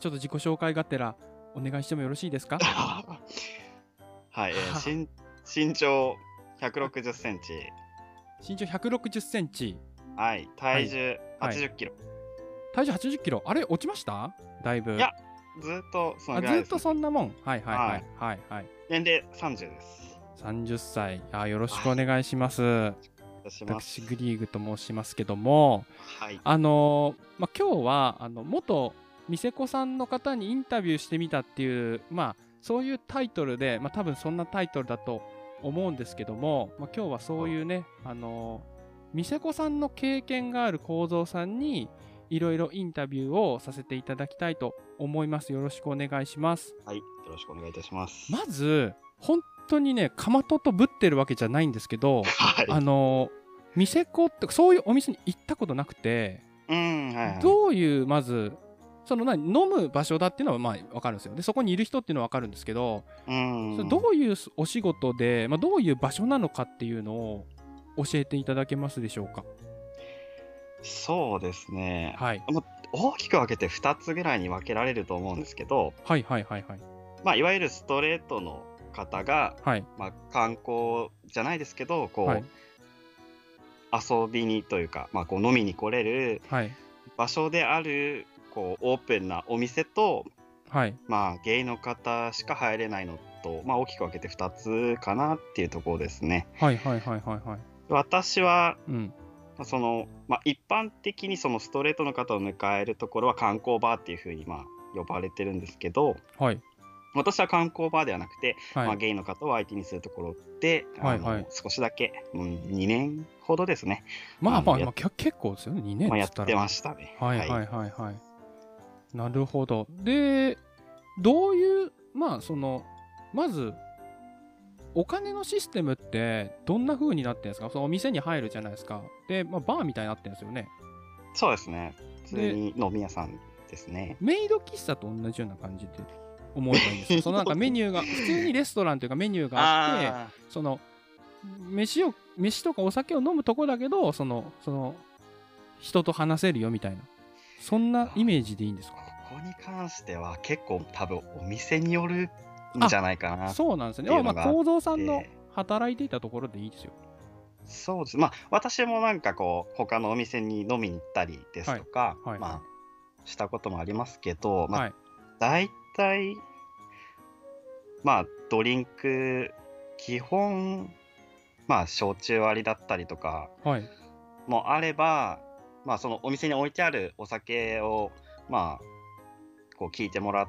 ちょっと自己紹介がてらお願いしてもよろしいですか？はい、えー、身身長160センチ。身長160センチ、はい。体重はい80キロ。体重80キロ。あれ、落ちました？だいぶ。いやずっとそのあぐらいです、ずっとそんなもん。はいはいはい。はいはい。年齢30です。30歳。あよろしくお願いします。私ます私、。グリーグと申しますけども、はい。あのーまあ、今日はあの元店子さんの方にインタビューしてみたっていう、まあ、そういうタイトルで、まあ、多分そんなタイトルだと思うんですけども、まあ、今日はそういうね、あのー店子さんの経験がある構造さんにいろいろインタビューをさせていただきたいと思います。よろしくお願いします。はい。よろしくお願いいたします。まず、本当にね、かまととぶってるわけじゃないんですけど、はい。あのー店子ってそういうお店に行ったことなくて、うん、はい、はい。どういうまずその何飲む場所だっていうのはまあ分かるんですよでそこにいる人っていうのは分かるんですけど、うん。どういうお仕事で、まあ、どういう場所なのかっていうのを教えていただけますでしょうか？そうですね。はい。大きく分けて2つぐらいに分けられると思うんですけど、はいはいはいはい。まあ、いわゆるストレートの方が、はい。まあ、観光じゃないですけど、こう、はい。遊びにというか、まあ、こう飲みに来れるはい。場所であるこうオープンなお店と、はい。まあ、ゲイの方しか入れないのと、まあ、大きく分けて2つかなっていうところですね。はいはいはいはいはい。私はうん。まあその、まあ、一般的にそのストレートの方を迎えるところは観光バーっていうふうにまあ呼ばれてるんですけどはい。私は観光バーではなくて、まあ、はいゲイの方を相手にするところで、はいはい。少しだけ、うん、2年ほどですね、まあまあまあけ結構ですよね。2年まあ、やってましたね。はい。はいはいはい。なるほど。で、どういう、まあその、まず、お金のシステムってどんな風になってるんですか？そのお店に入るじゃないですか。で、まあ、バーみたいになってるんですよね。そうですね。普通に飲み屋さんですね。メイド喫茶と同じような感じで思えばいいんですか そのなんかメニューが、普通にレストランというかメニューがあって、あその、飯を、飯とかお酒を飲むとこだけど、その、その、人と話せるよみたいな。そんなイメージでいいんですか？ここに関しては結構多分お店によるんじゃないかな。そうなんですね。まあ、構造さんの働いていたところでいいですよ。そうです。まあ私もなんかこう他のお店に飲みに行ったりですとか、はいはいまあしたこともありますけど、まあ、はい。大体まあドリンク基本まあ焼酎割りだったりとかはい。もあればまあそのお店に置いてあるお酒をまあこう聞いてもらっ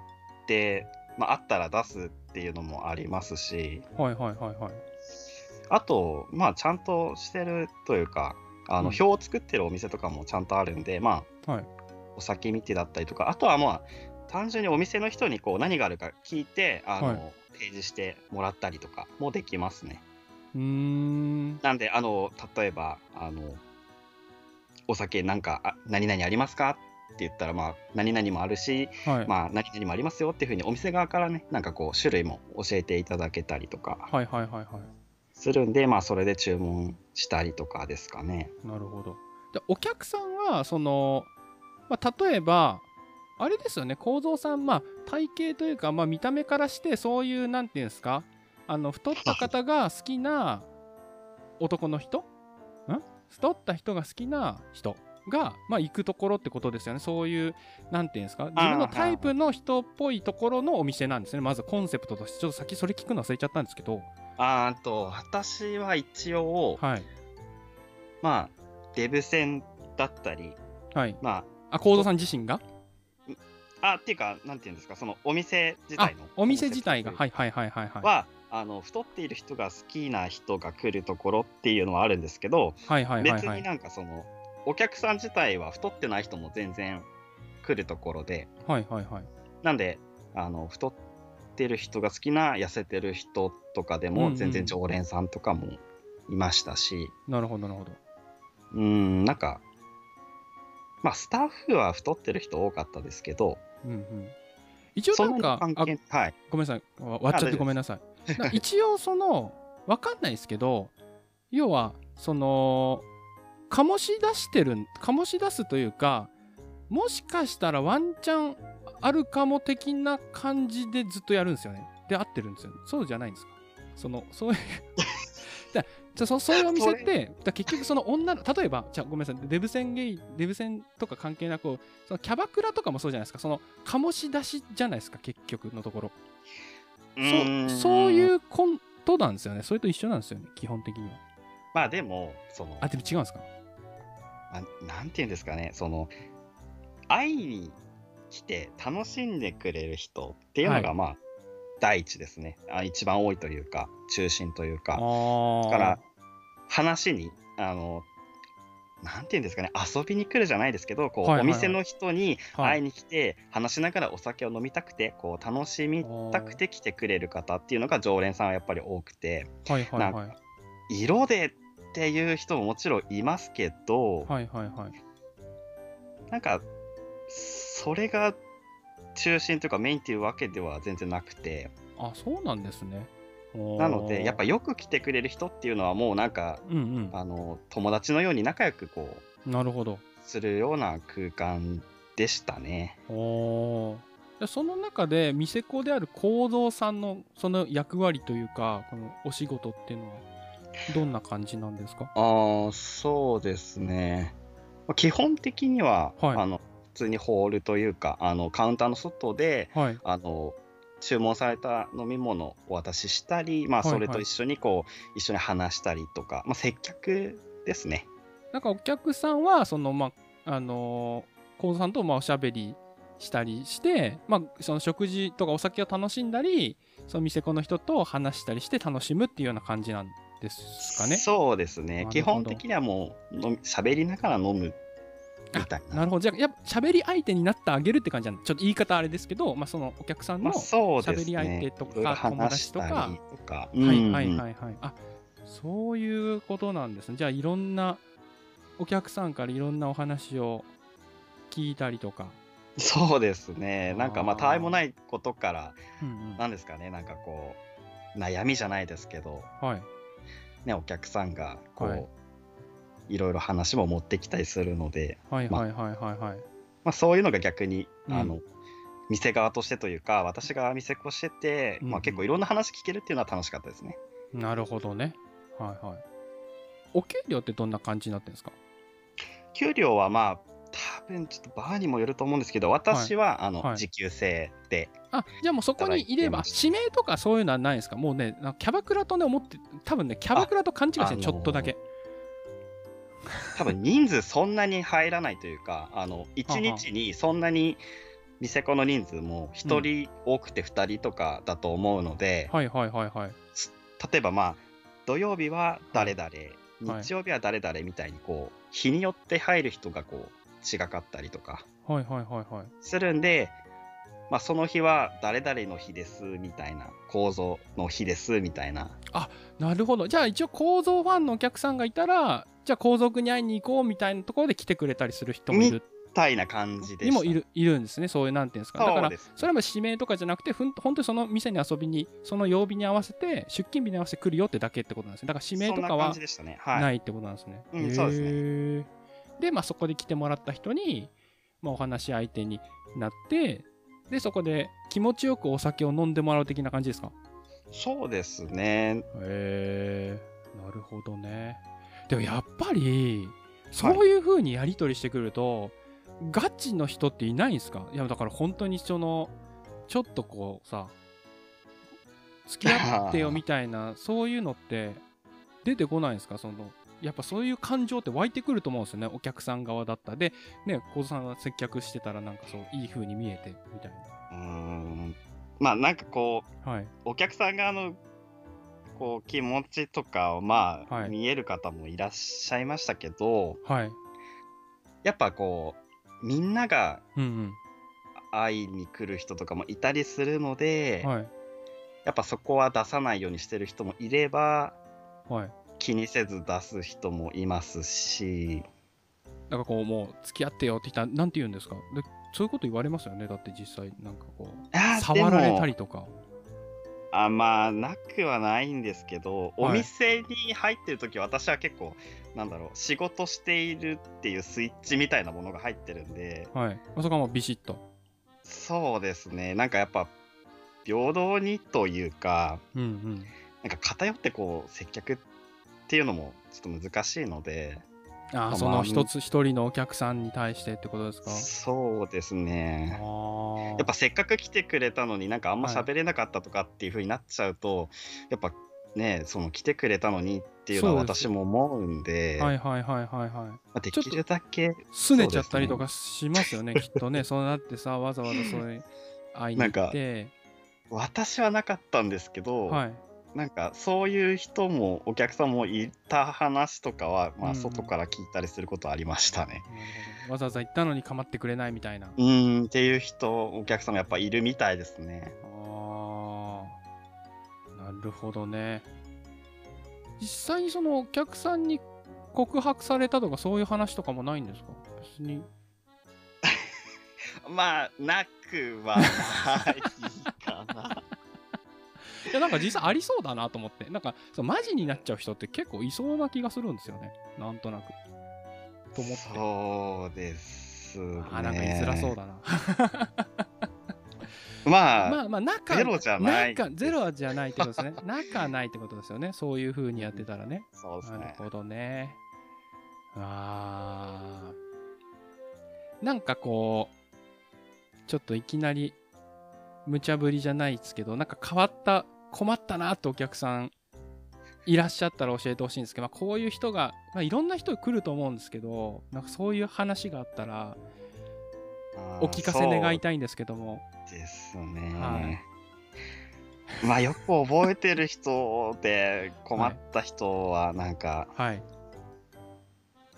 て、まあ、あったら出すっていうのもありますしはいはいはいはい。あとまあちゃんとしてるというかあのうん表を作ってるお店とかもちゃんとあるんで、まあはい。お酒見てだったりとかあとはまあ単純にお店の人にこう何があるか聞いてあの、はい提示してもらったりとかもできますね。うーん。なんであの例えばあのお酒なんかあ何々ありますかって言ったらまあ何々もあるし、はい。まあ、何々もありますよっていうふうにお店側からねなんかこう種類も教えていただけたりとかはいはいはいはい。するんで、まあそれで注文したりとかですかね。なるほど。で、お客さんは、その、まあ、例えば、あれですよね、構造さん、まあ、体型というか、まあ、見た目からして、そういう、なんていうんですか、あの、太った方が好きな男の人？ん？太った人が好きな人が、まあ、行くところってことですよね。そういう、なんていうんですか、自分のタイプの人っぽいところのお店なんですね。まずコンセプトとして、ちょっと先それ聞くの忘れちゃったんですけど、ああと私は一応、はい。まあデブ戦だったりはい。まあ、構造さん自身が？ああっていうかなんていうんですかそのお店自体のお店自体が、ははいはいはいはいはい。はあの太っている人が好きな人が来るところっていうのはあるんですけど、はいはいはい別にはい。なんかそのお客さん自体は太ってない人も全然来るところではいはいはい。なんであの太ってる人が好きな痩せてる人とかでうんうんも全然常連さんとかもいましたし、なるほどなるほど。うん、なんかまあスタッフは太ってる人多かったですけど、うんうん。一応そなん関係はい。ごめんなさい、わ割っちゃってごめんなさい。な一応その、わかんないですけど、要は、その、醸し出してる、醸し出すというか、もしかしたらワンチャンあるかも的な感じでずっとやるんですよね。で、合ってるんですよ、そうじゃないんですか。その、そういう だじゃあそそういうお店って、だ結局その女の、例えば、じゃあごめんなさい、デブ戦ゲイ、デブ戦とか関係なく、そのキャバクラとかもそうじゃないですか、その醸し出しじゃないですか、結局のところ。そうそういううことなんですよね。それと一緒なんですよね、基本的には。まあでも、その、あ、でも違うんですか？ななんていうんですかね、その、会いに来て楽しんでくれる人っていうのが、はい。まあ、第一ですね。あ。一番多いというか、中心というあか。ー。だから、話に、あの、なんていうんですかね、遊びに来るじゃないですけど、こう、はいはいはい。お店の人にはい。会いに来て、話しながらお酒を飲みたくて、こう、楽しみたくて来てくれる方っていうのが常連さんはやっぱり多くて、はいはいなはい。色でっていう人ももちろんいますけど、はいはいはい。なんか、それが中心というかメインっていうわけでは全然なくて、あ、そうなんですね。なので、やっぱよく来てくれる人っていうのはもうなんか、うんあの、友達のように仲良くこう、うん。なるほど。するような空間でしたね。おその中で、店子である構造さんのその役割というか、このお仕事っていうのは、どんな感じなんですか？ああ、そうですね。まあ基本的には、はいあの、普通にホールというか、あの、カウンターの外で、はい。あの、注文された飲み物をお渡ししたり、まあ、はいはいそれと一緒にこう、一緒に話したりとか、まあ、接客ですね。なんかお客さんは、その、まあ、あのー、さんとまあおしゃべりしたりして、まあ、その食事とかお酒を楽しんだり、その店子の人と話したりして楽しむっていうような感じなんですかね。そうですね。基本的にはもう喋りながら飲むみたいな。なるほど。じゃあ、やっぱ喋り相手になってあげるって感じなんだ。ちょっと言い方あれですけど、まあ、そのお客さんの。喋り相手とか友達とかりとか。はいはいうんはいはい。あそういうことなんですね。じゃあ、いろんなお客さんからいろんなお話を聞いたりとか。そうですね。なんかまあ、たわいもないことから、うんうんなんですかね、なんかこう、悩みじゃないですけど、はい。ね、お客さんが、こう、はいい、ろいろ話も持ってきたりするので、まあはいはいはいはいはい。まあ、そういうのが逆に、うんあの、店側としてというか、私が店子してて、うんまあ、結構いろんな話聞けるっていうのは楽しかったですね。なるほどね。はいはい。お給料ってどんな感じになってるんですか？給料はまあ、多分ちょっとバーにもよると思うんですけど、私は、あの、はい。時給制で、あじゃあもうそこにいれば指名とかそういうのはないんですか？もうねキャバクラとね思って多分ねキャバクラと勘違いしてちょっとだけ、多分人数そんなに入らないというか、あの、1日にそんなに店子の人数も1人多くて2人とかだと思うので、はいはいはいはい。例えばまあ、土曜日は誰々、はい。日曜日は誰々みたいにこう、日によって入る人がこう、違かったりとか。はいはいはいはい。するんで、まあその日は誰々の日ですみたいな、構造の日ですみたいな。なるほど。じゃあ一応構造ファンのお客さんがいたらじゃあ構造君に会いに行こうみたいなところで来てくれたりする人もいる。みたいな感じで。にもいるいるんですね。そういうなんていうんですか。だからそれは指名とかじゃなくてふん本当にその店に遊びにその曜日に合わせて出勤日に合わせて来るよってだけってことなんですね。だから指名とかは。ない。ってことなんですね。そうですで、まあ、そこで来てもらった人に、まあ、お話し相手になって、で、そこで気持ちよくお酒を飲んでもらう的な感じですか？そうですね。へえなるほどね。でもやっぱり、そういう風にやり取りしてくると、ガチの人っていないんですか？いや、だから本当にその、ちょっとこうさ、付き合ってよみたいな、そういうのって出てこないんですか？その、やっぱそういう感情って湧いてくると思うんですよね。お客さん側だった。で、ね、小津さんが接客してたらなんかそう、いい風に見えて、みたいうーん。まあなんかこう、な。はい。お客さん側のこう気持ちとかをまあ、はい見える方もいらっしゃいましたけど、はい。やっぱこう、みんながうん会いに来る人とかもいたりするので、うん。はい。やっぱそこは出さないようにしてる人もいれば、はい。気にせず出す人もいますし、なんかこう、もう付き合ってよって言ったら、なんて言うんですか？でそういうこと言われますよね？だって実際、なんかこう、触られたりとか。あまあなくはないんですけど、はいお店に入ってる時私は結構なんだろう仕事しているっていうスイッチみたいなものが入ってるんではい。そこはもうビシッと。そうですねなんかやっぱ平等にというかうんうん。なんか偏ってこう接客っていうのもちょっと難しいのであその一つ一人のお客さんに対してってことですか？そうですね。やっぱせっかく来てくれたのになんかあんまはい喋れなかったとかっていう風になっちゃうと、やっぱねその来てくれたのにっていうのは私も思うんではいはいはいはいはい。まあ、できるだけ拗ねちゃったりとかしますよね、きっとね。そうなってさ、わざわざそれ会いに行って。私はなかったんですけど、はい。なんかそういう人もお客さんもいた話とかは、まあ、うん外から聞いたりすることありましたね。なるほどわざわざ行ったのに構ってくれないみたいな。うーんっていう人お客さんもやっぱいるみたいですね。ああ。なるほどね。実際にそのお客さんに告白されたとかそういう話とかもないんですか？別に。まあなくはない。いやなんか実際ありそうだなと思って。なんかそうマジになっちゃう人って結構いそうな気がするんですよね。なんとなく。と思って。そうですね。あーなんか言いづらそうだな。まあ、まあまあ仲ゼロじゃない仲ゼロじゃないってことですね。仲ないってことですよね。そういう風にやってたらね。そうですね。なるほどね。あーなんかこう、ちょっといきなり無茶ぶりじゃないですけど、なんか変わった、困ったなってお客さんいらっしゃったら教えてほしいんですけど、まあ、こういう人が、まあ、いろんな人来ると思うんですけど、なんかそういう話があったら、お聞かせ願いたいんですけども。ですね。はいまあよく覚えてる人で困った人はなんか、はい。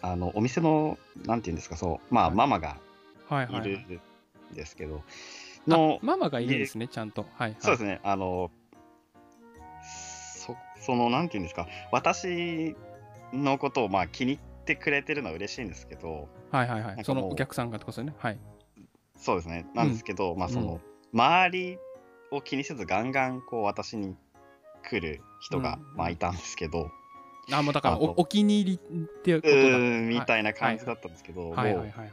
あのお店のなんていうんですかそうまあ、はいママがはいるんですけど、あのママがいるんですね、ちゃんと。はい、はい。そうですねあのそそのなんていうんですか私のことをまあ気に入ってくれてるのは嬉しいんですけどはいはいはい。そのお客さんがってことですよね。はい。そうですねなんですけど、まあうんその、周りを気にせずガンガンこう私に来る人が、うんまあいたんですけど、あ、もうだからおお気に入りっていううことみたいな感じだったんですけど、はいはいはい。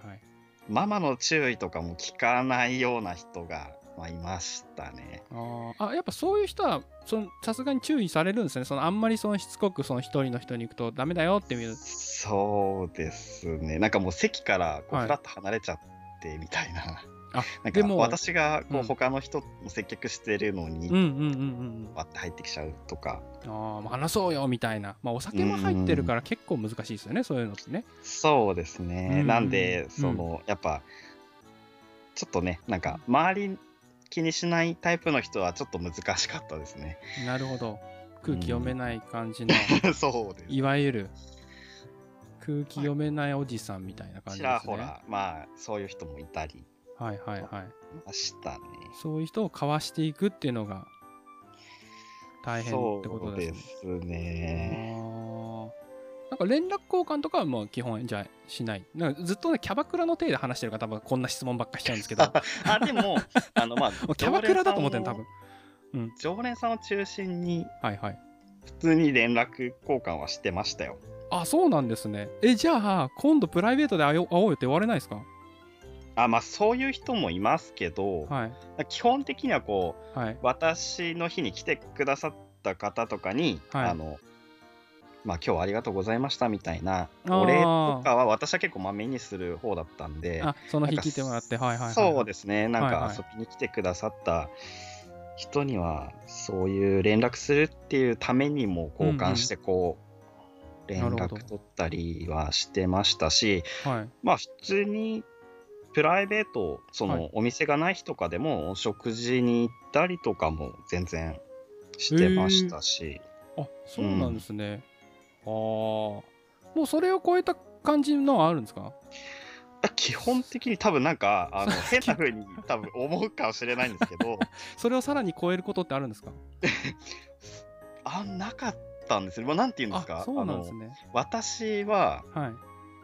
ママの注意とかも聞かないような人が、まあ、いましたね。あやっぱそういう人は、そのさすがに注意されるんですね。そのあんまりそのしつこくその一人の人に行くとダメだよっていう。そうですね。なんかもう席からこうはいふらっと離れちゃってみたいな。あ、なんでも、か私がこうんう他の人も接客してるのに、うんうんうんうんうん。割って入ってきちゃうとか。あ話そうよみたいな。まあお酒も入ってるから結構難しいですよね、そういうのってね。そうですね。うんなんで、その、やっぱ、ちょっとね、なんか周り気にしないタイプの人はちょっと難しかったですね。なるほど。空気読めない感じの、そうです。いわゆる空気読めないおじさんみたいな感じちですね。らほら、まあ、そういう人もいたりはいはいはい。ましたね。そういう人をかわしていくっていうのが大変ってことですね。そうですね。なんか連絡交換とかはもう基本じゃあしない。なんかずっとね、キャバクラの体で話してるから多分こんな質問ばっかしちゃうんですけど、も あ、でも、あの、まあ、うキャバクラだと思ってんの多分。常連さんを中心に、はいはい。普通に連絡交換はしてましたよ。あ、そうなんですね。え、じゃあ今度プライベートで会おう会おうよって言われないですか？あ、まあ、そういう人もいますけど、はい。基本的にはこう、はい。私の日に来てくださった方とかに、はいあの、まあ、今日はありがとうございましたみたいなお礼とかは私は結構まめにする方だったんで、あ、その日来てもらって、はいはいはい。そうですね、なんか遊びに来てくださった人には、そういう連絡するっていうためにも交換して、こう、連絡取ったりはしてましたし、はい。まあ普通にプライベート、そはい。のお店がない日とかでも、お食事に行ったりとかも全然してましたし、あ、そうなんですね。ああ。もうそれを超えた感じのはあるんですか？基本的に多分なんか、あの 変な風に多分思うかもしれないんですけど、それをさらに超えることってあるんですか？あ、なかったんですよ。まあ、なんて言うんですか？あ、そうなんですね。私ははい。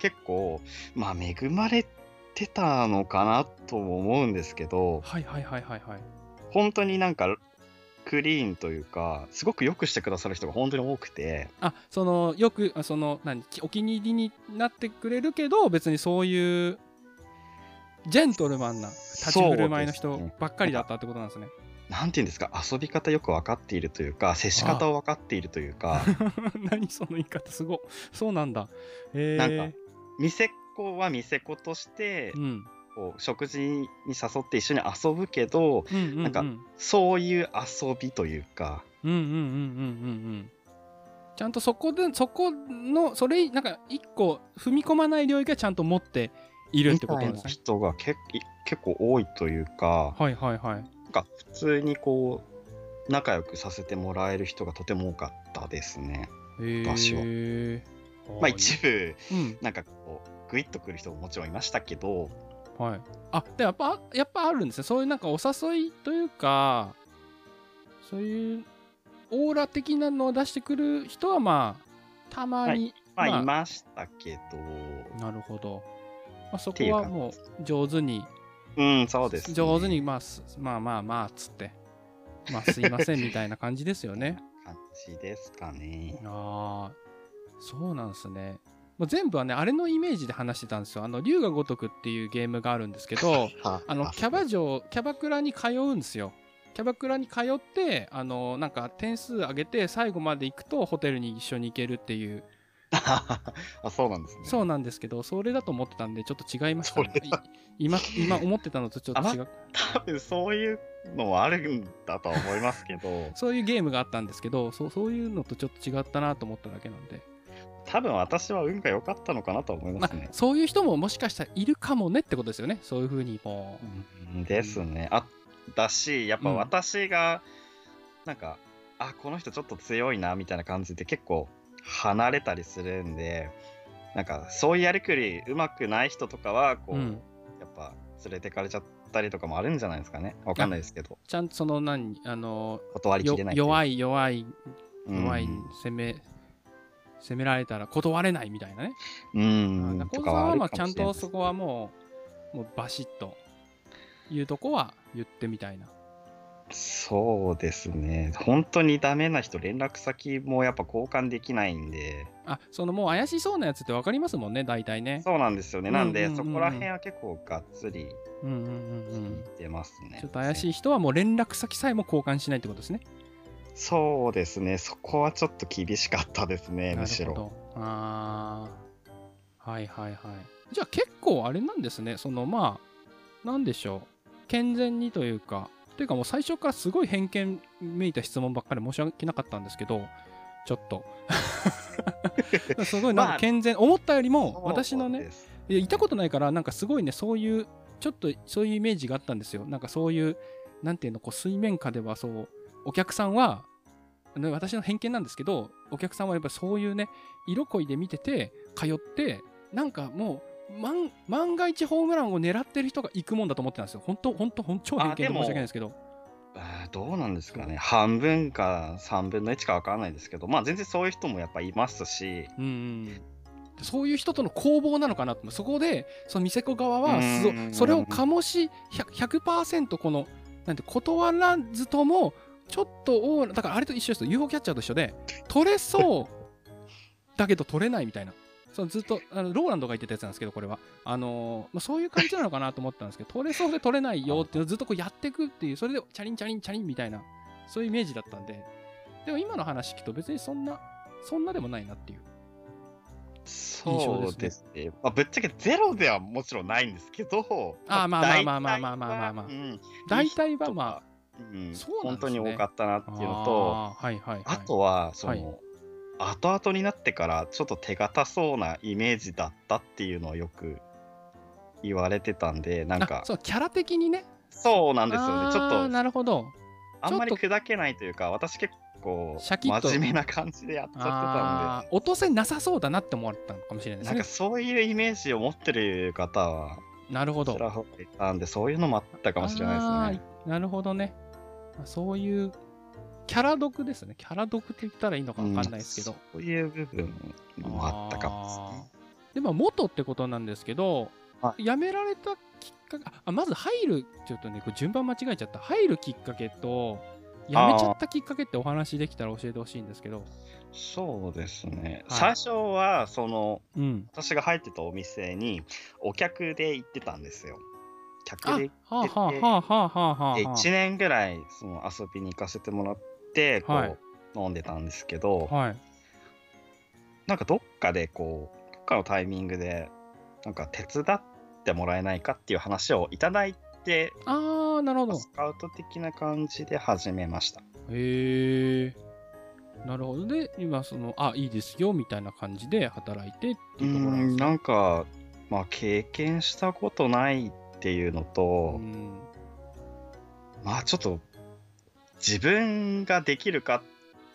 結構、まあ恵まれてたのかなとも思うんですけど、はいはいはいはいはい。本当になんかクリーンというか、すごく良くしてくださる人が本当に多くて、あそのよくあその何？きお気に入りになってくれるけど別にそういうジェントルマンな立ち振る舞いの人ばっかりだったってことなんですね。なんていうんですか、遊び方よく分かっているというか、接し方を分かっているというか、何その言い方？すごそうなんだ。へえなんか店子は店子としてう、んこう食事に誘って一緒に遊ぶけど、うんうんうんなんかそういう遊びというか、うんうんうんうんうんうんちゃんとそこでそこのそれなんか一個踏み込まない領域はちゃんと持っているってことなんですね。人が結結構多いというか、はいはいはい。なんか普通にこう、仲良くさせてもらえる人がとても多かったですね。へ場所え。まあ一部、うんなんかこう、グイッとくる人ももちろんいましたけど、はい。あ、でやっぱ、やっぱあるんですね。そういうなんかお誘いというか、そういうオーラ的なのを出してくる人はまあ、たまに、まあ、まあいましたけど、なるほど。まあ、そこはもう上手に、うん、そうです、ね。上手に、まあ、すまあまあまあ、つって、まあすいませんみたいな感じですよね。感じですかね。ああ、そうなんですね。もう全部はね、あれのイメージで話してたんですよ。あの、龍が如くっていうゲームがあるんですけど、あのキャバ嬢キャバクラに通うんですよ。キャバクラに通ってあのなんか点数上げて最後まで行くとホテルに一緒に行けるっていう。あ、そうなんですね。そうなんですけどそれだと思ってたんでちょっと違いましたね。今今思ってたのとちょっと違う。多分そういうのはあるんだとは思いますけど、そういうゲームがあったんですけどそうそういうのとちょっと違ったなと思っただけなんで、多分私は運が良かったのかなと思いまあますね。そういう人ももしかしたらいるかもねってことですよねそういうふうにもうんですね。あだし、やっぱうん私が、なんか、あ、この人ちょっと強いなみたいな感じで結構離れたりするんで、なんかそういうやりくりうまくない人とかは、こう、うんやっぱ連れてかれちゃったりとかもあるんじゃないですかね。わかんないですけど、ちゃんとその何あの断りきよれないい。弱い弱い弱いうん攻められたら断れないみたいなねうん。中さんはまあちゃんとそこはもうもうバシッというとこは言ってみたいなそうですね。本当にダメな人、連絡先もやっぱ交換できないんで、あそのもう怪しそうなやつって分かりますもんね大体ねそうなんですよね。なんで、そこら辺は結構がっつり聞いてますね。ちょっと怪しい人はもう連絡先さえも交換しないってことですねそうですね。そこはちょっと厳しかったですね、むしろ。あー。はいはいはい。じゃあ結構あれなんですね。そのまあなんでしょう。健全にというかというかもう最初からすごい偏見めいた質問ばっかり申し訳なかったんですけどちょっと。すごいなんまあか健全、思ったよりも私のねいやいたことないからなんかすごいねそういうちょっとそういうイメージがあったんですよ。なんかそういうなんていうのこう水面下ではそうお客さんはね私の偏見なんですけどお客さんはやっぱそういうね色恋で見てて通ってなんかもう万万が一ホームランを狙ってる人が行くもんだと思ってたんですよ。本当本当本当超偏見で申し訳ないですけど。あーどうなんですかね。半分か3分の1か分からないですけど、まあ全然そういう人もやっぱいますし、うんうん。そういう人との攻防なのかなと。そこでその店子側はうんそそれを醸し 100%, 100%このなんて断らずともちょっとオーラだからあれと一緒ですよ。UFO キャッチャーと一緒で取れそうだけど取れないみたいな。そのずっとあのローランドが言ってたやつなんですけどこれは。あのーまあ、そういう感じなのかなと思ったんですけど取れそうで取れないよっていうのをずっとこうやっていくっていうそれでチャリンチャリンチャリンみたいなそういうイメージだったんで。でも今の話聞くと別にそんなそんなでもないなっていう。そうですね。まあ、ぶっちゃけゼロではもちろんないんですけど、あーまあまあまあまあまあまあまあ。まあ大体はまあうん。本当に多かったなっていうのと、あーはいはい、はい、あとは、その、はい。後々になってから、ちょっと手堅そうなイメージだったっていうのをよく言われてたんで、なんあか、そうキャラ的にね。そうなんですよね。ちょっと、なるほど。あんまり砕けないというか、私結構、真面目な感じでやっちゃってたんあー落とせなさそうだなって思われたのかもしれないで、ですね。なんかそういうイメージを持ってる方は、なるほど。ちらほらいたんで、そういうのもあったかもしれないですね。なるほどね。あそういうキャラ毒ですねキャラ毒って言ったらいいのかわかんないですけど、うんそういう部分もあったかもですね。で、まあ、元ってことなんですけど、は辞められたきっかけ、あ、まず入る、ちょっとね、これ順番間違えちゃった。入るきっかけと、辞めちゃったきっかけってお話できたら教えてほしいんですけど。そうですね。はい最初は、その、うん。私が入ってたお店に、お客で行ってたんですよ。あ、客ではあはあはあはあはあはあ。で1年ぐらいその遊びに行かせてもらってこう、はい飲んでたんですけど、はい。なんかどっかでこうどっかのタイミングでなんか手伝ってもらえないかっていう話をいただいてああ、なるほど。スカウト的な感じで始めましたへえ。なるほど。で、今、その、あ、いいですよ、みたいな感じで働いてってういうところなんですねんなんかまあ経験したことないっていうのと、うんまあちょっと自分ができるか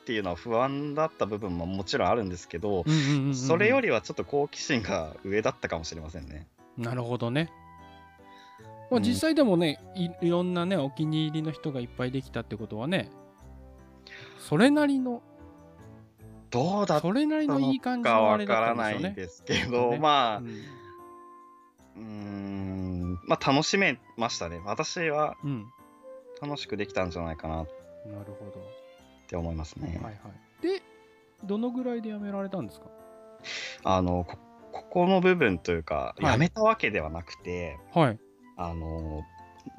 っていうのは不安だった部分ももちろんあるんですけど、うんうんうんうんそれよりはちょっと好奇心が上だったかもしれませんね。なるほどね。まあ、うん実際でもね、い、いろんなね、お気に入りの人がいっぱいできたってことはね、それなりの、どうだっそれなりたのいいのかわからなったんですよね。いですけど、ねまあ、ううーん、まあ楽しめましたね。私はん、うん。楽しくできたんじゃないかなっなるほど。て思いますね。はいはい。で、どのぐらいで辞められたんですか？あのこ、ここの部分というか、はいやめたわけではなくて、はい。あの、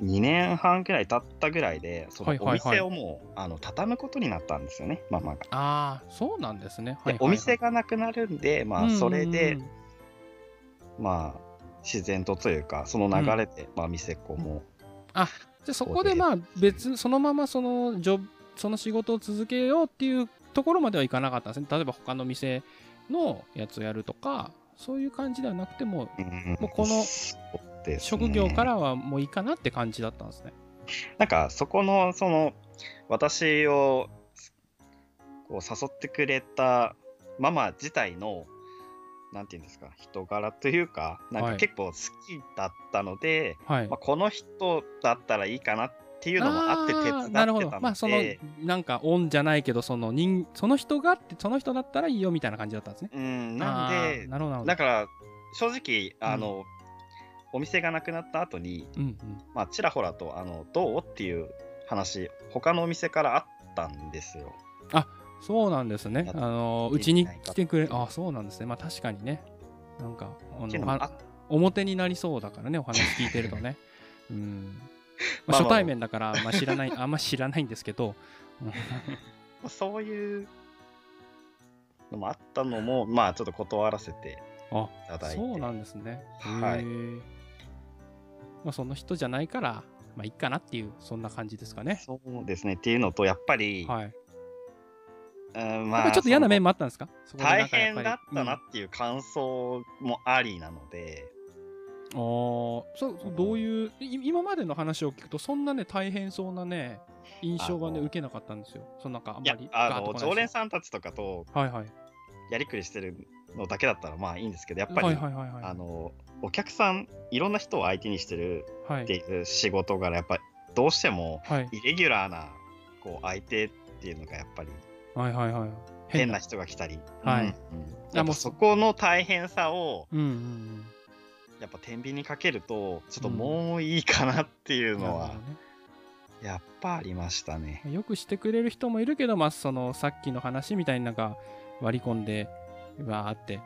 2年半くらい経ったぐらいで、そのおはいはいはい店をもう、あの畳むことになったんですよね、ママが。ああ、そうなんですね。はいでお店がなくなるんで、まあ、それで、まあ、自然とというか、その流れで、まあ、店子も、じゃあそこでまあ別そのままそのジョブその仕事を続けようっていうところまではいかなかったんですね。例えば他の店のやつをやるとかそういう感じではなくてもうん。もうこの職業からはもういいかなって感じだったんですね。なんかそこのその私をこう誘ってくれたママ自体のなんていうんですか人柄というかなんはい。か結構好きだったので、はい。まあ、この人だったらいいかなっていうのもあって手伝ってたのでなるほど。まあそのなんかオンじゃないけどその人その人がってその人だったらいいよみたいな感じだったんですね。うんなんあでーなるほど。だから正直あの、お店がなくなった後にうんうん。まあちらほらとあのどうっていう話他のお店からあったんですよ。そうなんですねや。あのでうちに来てくれ、あそうなんですね。まあ確かにね。なんか、表になりそうだからね、お話聞いてるとね。うん。まあ、初対面だから、まあ知らない、あんま知らないんですけど。そういうのもあったのも、まあちょっと断らせてあいただいて。そうなんですね。はいまあその人じゃないから、まあいいかなっていう、そんな感じですかね。そうですね。っていうのと、やっぱり、はい。まあ、ちょっと嫌な面もあったんですか？大変だったなっていう感想もありなので、ああ、そう、どういう、い今までの話を聞くと、そんなね、大変そうなね、印象がね、受けなかったんですよ。そのなんかあんまり、あの常連さんたちとかとはいはい。やりくりしてるのだけだったらまあいいんですけど、やっぱり、はいはいはいはい。あのお客さん、いろんな人を相手にしてるはいっていう仕事柄、やっぱりどうしてもはい。イレギュラーなこう相手っていうのがやっぱりはいはいはい。変な人が来たり、はいうんうんやっぱそこの大変さをうんうんやっぱ天秤にかけるとちょっともういいかなっていううん。のはやっぱありましたね。よくしてくれる人もいるけど、まあ、そのさっきの話みたいになんか割り込んで、わーって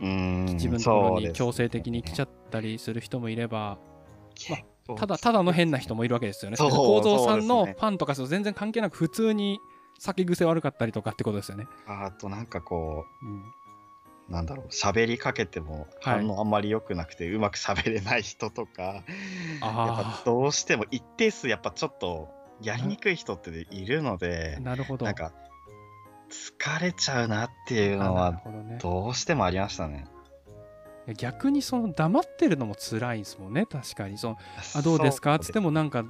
うーん自分のところに強制的に来ちゃったりする人もいれば、結構ただただの変な人もいるわけですよね。構造さんのファンとかと全然関係なく普通に酒癖悪かったりとかってことですよね。あとなんかこうん、うなんだろう喋りかけてもはい。反応あんまり良くなくてうまく喋れない人とか、やっあぱどうしても一定数やっぱちょっとやりにくい人っているのあ、でなるほど。なんか疲れちゃうなっていうのはほどうしてもありましたね。逆にその黙ってるのも辛いですもんね、確かに。そのあどうですか？っつってもなんか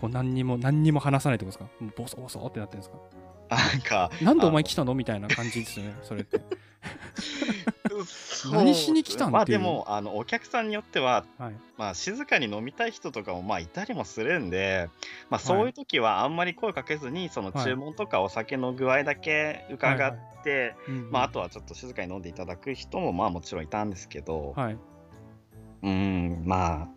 こう何にも何にも話さないってことですか？ボソボソってなってるんですか？なんかなんでお前あ来たの？みたいな感じですよね、それって。の何しに来たん？まあでもあのお客さんによっては、はい。まあ、静かに飲みたい人とかもまあいたりもするんで、まあ、そういう時はあんまり声かけずにそのはい。注文とかお酒の具合だけ伺って、うん。まあ、あとはちょっと静かに飲んでいただく人もまあもちろんいたんですけど、はい。うんまあ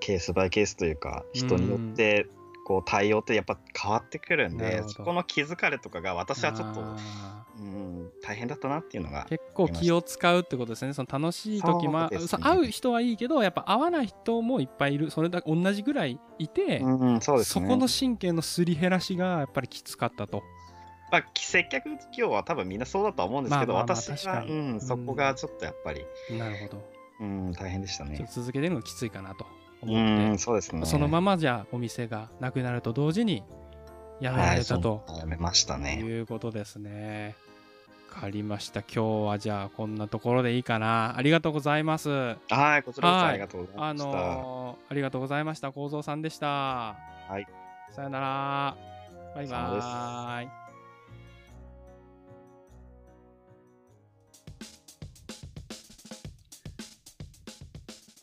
ケースバイケースというか人によってこう対応ってやっぱ変わってくるんでそこの気疲れとかが私はちょっと、あうん、大変だったなっていうのがー結構気を使うってことですね。その楽しい時もね。そう会う人はいいけどやっぱ会わない人もいっぱいいる。それだ同じぐらいいて、うん、そね。この神経のすり減らしがやっぱりきつかったと。まあ、接客業は多分みんなそうだとは思うんですけど、まあまあまあ私は、に。うん、そこがちょっとやっぱり、なるほど。うん、大変でしたね。続けてるのがきついかなと。う思って、ん、そうですね。そのままじゃお店がなくなると同時にやめられたとはいやめましたね。いうことですね。わかりました。今日はじゃあこんなところでいいかな。ありがとうございます。はい、こちらこそはいありがとうございあました。のーありがとうございました。幸三さんでした。はい。さよなら。バイバーイ。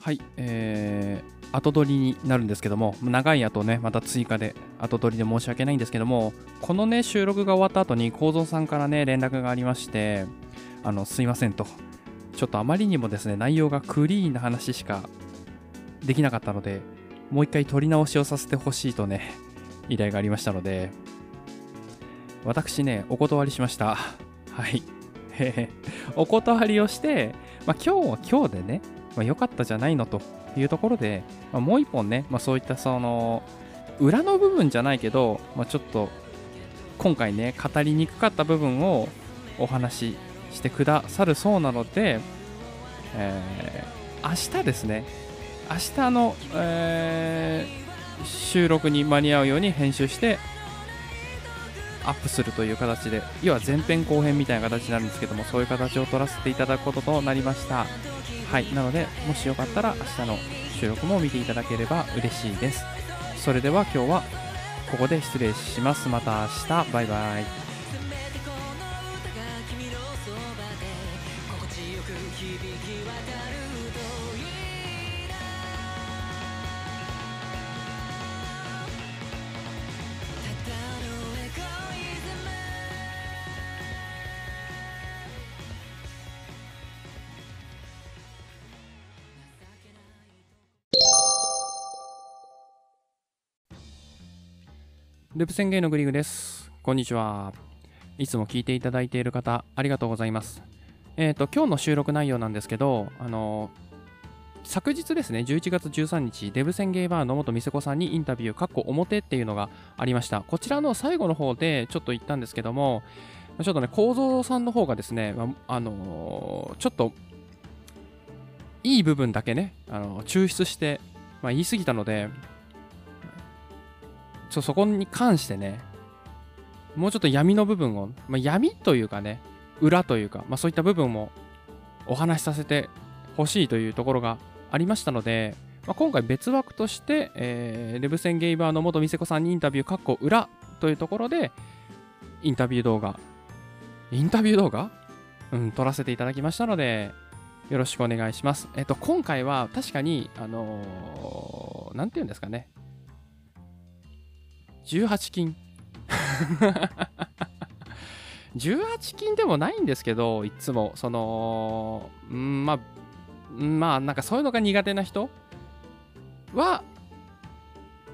はい、えー、後取りになるんですけども、長い後ね、また追加で後取りで申し訳ないんですけども、このね、収録が終わった後に、幸三さんからね、連絡がありまして、あの、すいませんと。ちょっとあまりにもですね、内容がクリーンな話しかできなかったので、もう一回撮り直しをさせてほしいとね、依頼がありましたので、私ね、お断りしました。はい。お断りをして、まあ、今日は今日でね、ま、良かったじゃないのというところで、ま、もう一本ね、まあ、そういったその、裏の部分じゃないけど、ま、ちょっと、今回ね、語りにくかった部分をお話ししてくださるそうなので、えー明日ですね、明日の、えー収録に間に合うように編集してアップするという形で要は前編後編みたいな形になるんですけどもそういう形を取らせていただくこととなりました。はいなのでもしよかったら明日の収録も見ていただければ嬉しいです。それでは今日はここで失礼します。また明日。バイバイ。ループ宣言のグリグです。こんにちは。いつも聞いていただいている方、ありがとうございます。えっ、と、今日の収録内容なんですけど、あの昨日ですね、11月13日、デブ宣ゲーバーの元美瀬子さんにインタビュー、かっこ表っていうのがありました。こちらの最後の方でちょっと言ったんですけども、ちょっとね、構造さんの方がですね、あのちょっと、いい部分だけね、あの抽出して、まあ、言い過ぎたので、ちょそこに関してね、もうちょっと闇の部分を、まあ、闇というかね、裏というか、まあ、そういった部分もお話しさせてほしいというところがありましたので、まあ、今回別枠として、えーレブセンゲイバーの元美瀬子さんにインタビュー、かっこ裏というところで、インタビュー動画、インタビュー動画？うん、撮らせていただきましたので、よろしくお願いします。えっと、今回は確かに、あのーなんていうんですかね、18金。18金でもないんですけどいつも。そのまあまあなんかそういうのが苦手な人は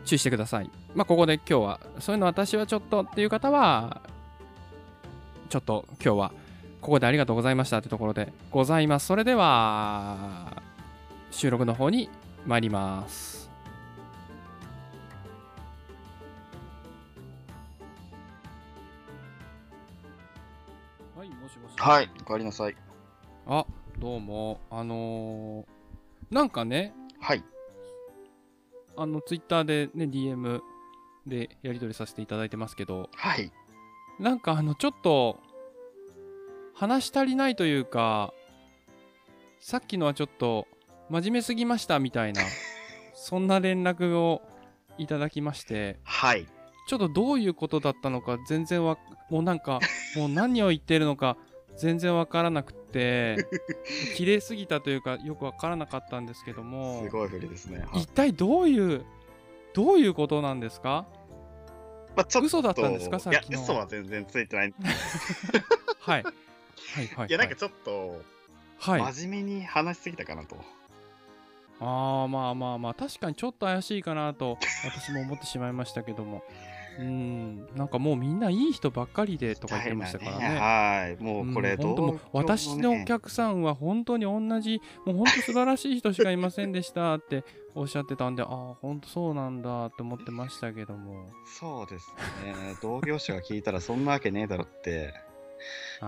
注意してください。まあここで今日はそういうの私はちょっとっていう方はちょっと今日はここでありがとうございましたというところでございます。それでは収録の方に参ります。はい、おかえりなさい。あどうもあのーなんかねはい。あのツイッターでね DM でやり取りさせていただいてますけどはい。なんかあのちょっと話し足りないというかさっきのはちょっと真面目すぎましたみたいな そんな連絡をいただきましてはい。ちょっとどういうことだったのか全然わもうなんかもう何を言ってるのか全然わからなくて綺麗すぎたというかよくわからなかったんですけどもすごい振りですね。はい。一体どういうどういうことなんですか？まあ、ちょっと嘘だったんですか？さっいやきの。嘘は全然ついてない。はい。はいはいい。やなんかちょっとはい。真面目に話しすぎたかなと。ああまあまあまあ確かにちょっと怪しいかなと私も思ってしまいましたけどもうん。なんかもうみんないい人ばっかりでとか言ってましたからね。はい。もうこれうん。どう、本当もう私のお客さんは本当に同じもう本当素晴らしい人しかいませんでしたっておっしゃってたんでああ本当そうなんだって思ってましたけども。そうですね。同業者が聞いたらそんなわけねえだろって。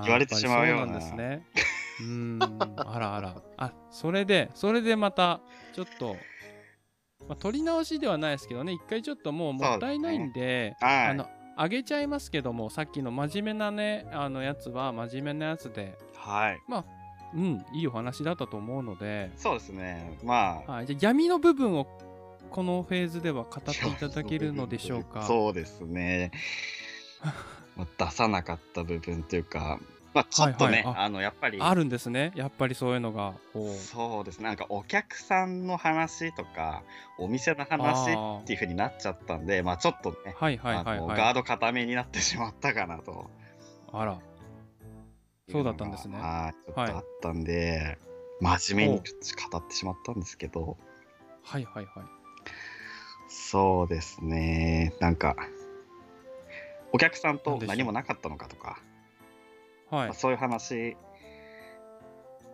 言われてしまうようななんですね。うん。あらあら。あそれでそれでまたちょっと、まあ、取り直しではないですけどね一回ちょっともうもったいないんではい。あのあげちゃいますけどもさっきの真面目なねあのやつは真面目なやつではい。うんいいお話だったと思うので、そうですね。まあ。はい、じゃあ闇の部分をこのフェーズでは語っていただけるのでしょうか？そうですね。まあ出さなかった部分というか、まあ、ちょっとね、はいはい。ああのやっぱり。あるんですね。やっぱりそういうのが。そうです。ねなんかお客さんの話とかお店の話っていう風になっちゃったんでまあちょっとね、ガード固めになってしまったかなと。あら。そうだったんですね。はいちょっとあったんで、真面目に語ってしまったんですけど。はいはいはい。そうですね。なんかお客さんと何もなかったのかとか、はい。まあ、そういう話。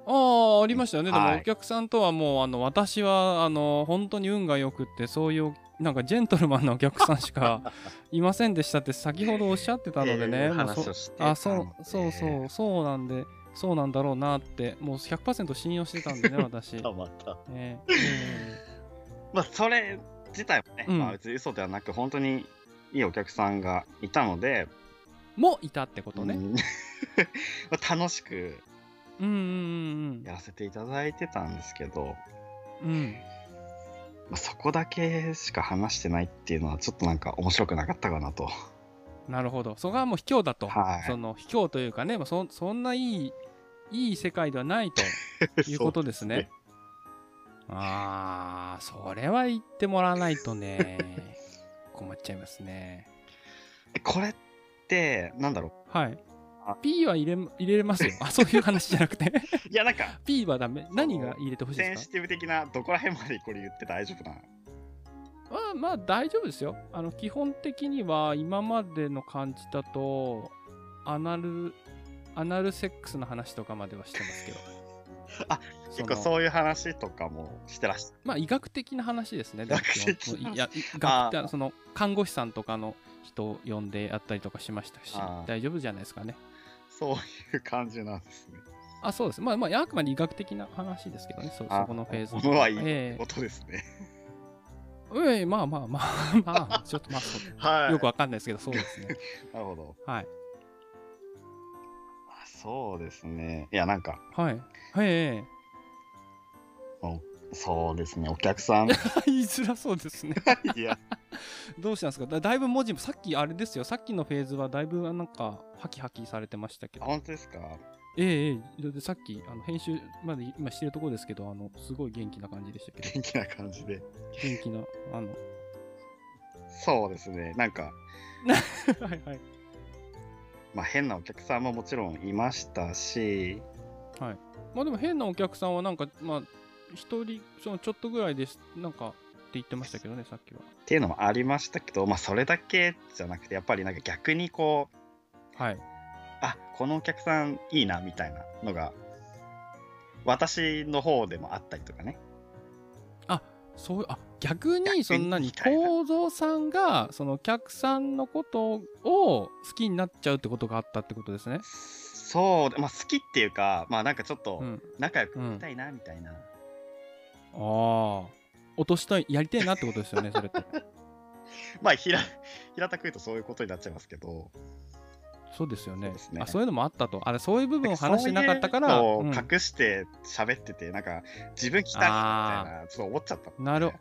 ああありましたよね、ではい。もお客さんとはもうあの私はあの本当に運が良くってそういうなんかジェントルマンなお客さんしかいませんでしたって先ほどおっしゃってたのでね、っていうもうそ話をしてあそうそうそうそうなんでそうなんだろうなってもう100%信用してたんでね 私、えたま。たええまあそれ自体もね、うん。まあ別に嘘ではなく本当にいいお客さんがいたので、えもいたってことね、うん。まあ楽しくうん、うんうんやらせていただいてたんですけど、うん。うんまあ、そこだけしか話してないっていうのはちょっとなんか面白くなかったかなと。なるほど。そこはもう卑怯だと、はい。その卑怯というかねそそんないいいい世界ではないと いうことですね。ああ、それは言ってもらわないとね、困っちゃいますね。でこれってなんだろはいあ。P は入れ入れれますよ。あ、そういう話じゃなくて。う いやなんか P はダメ。何が入れてほしいセンですか？シティブ的などこら辺までこれ言って大丈夫なまあまあ大丈夫ですよ。あの基本的には今までの感じだと、アナル、アナルセックスの話とかまではしてますけど。あ結構のそういう話とかもしてらっしゃまあ医学的な話ですね。医学的ないや、医 あー学ってその看護師さんとかの人を呼んでやったりとかしましたし大丈夫じゃないですかね。そういう感じなんですね。あ、そうです。まあまあ、あくまで医学的な話ですけどね、そあそこのフェーズ。ものはいいえことですね。えええまあまあまあ、まあ、ちょっとまあはい。よくわかんないですけど、そうですね。なるほど。はい。あそうですね。いやなんかはい。はい、えそうですね。お客さんえ 言いづらそうですね。いやどうしたんですか？だだいぶ文字も、さっきあれですよ、さっきのフェーズはだいぶなんか、ハキハキされてましたけど。本当ですか？ええええでさっきあの編集まで今してるところですけどあのすごい元気な感じでしたけど元気な感じで。元気なあのそうですね。なんか はいはいまあ変なお客さんももちろんいましたし、まあでも変なお客さんはなんかまあ一人そのちょっとぐらいですなんかって言ってましたけどねさっきは。っていうのもありましたけど、まあそれだけじゃなくてやっぱりなんか逆にこうはい。あこのお客さんいいなみたいなのが私の方でもあったりとかね。そうあ逆にそんなに構造さんがそのお客さんのことを好きになっちゃうってことがあったってことですねそうでまあ好きっていうかまあなんかちょっとうん。仲良くやりたいなみたいな、ああ落としたいやりたいなってことですよね それって。まあ平平たく言うとそういうことになっちゃいますけど。そうですよね。そうね。あそういうのもあったと。あれそういう部分を話してなかったからそういううん。のを隠して喋ってて、なんか自分来たみたいなちょっと思っちゃったなるあ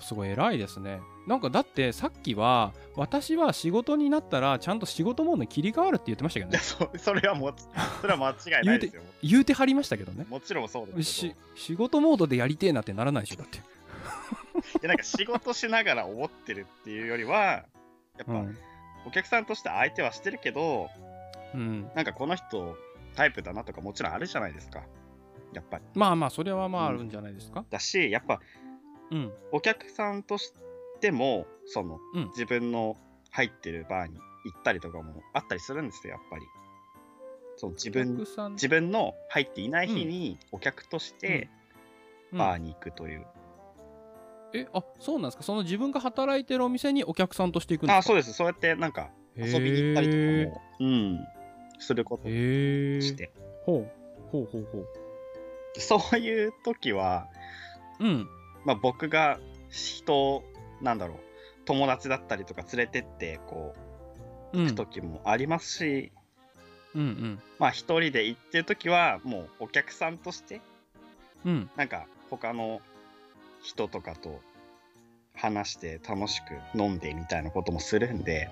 すごい偉いですね。なんかだってさっきは私は仕事になったらちゃんと仕事モードに切り替わるって言ってましたけどね。そそれはもうそれは間違いないですよ言うてはりましたけどね。もちろんそうです仕事モードでやりてえなってならないでしょだって。いやなんか仕事しながら思ってるっていうよりはやっぱ、うん。お客さんとして相手はしてるけどうん、なんかこの人タイプだなとかもちろんあるじゃないですかやっぱりまあまあそれはまああるんじゃないですか。だしやっぱうん。お客さんとしてもその、うん。自分の入ってるバーに行ったりとかもあったりするんですよやっぱり。そう自お分自分の入っていない日にお客としてうん。バーに行くという、えあそうなんですか？その自分が働いてるお店にお客さんとして行くんですか？あそうです。そうやってなんか遊びに行ったりとかも、うん、することをへえして、ほう。ほうほうほう。そういう時は、うんまあ、僕が人をなんだろう友達だったりとか連れてってこううん。行く時もありますし、うんうん。まあ一人で行ってる時はもうお客さんとしてうん。なんか他の人とかと話して楽しく飲んでみたいなこともするんで、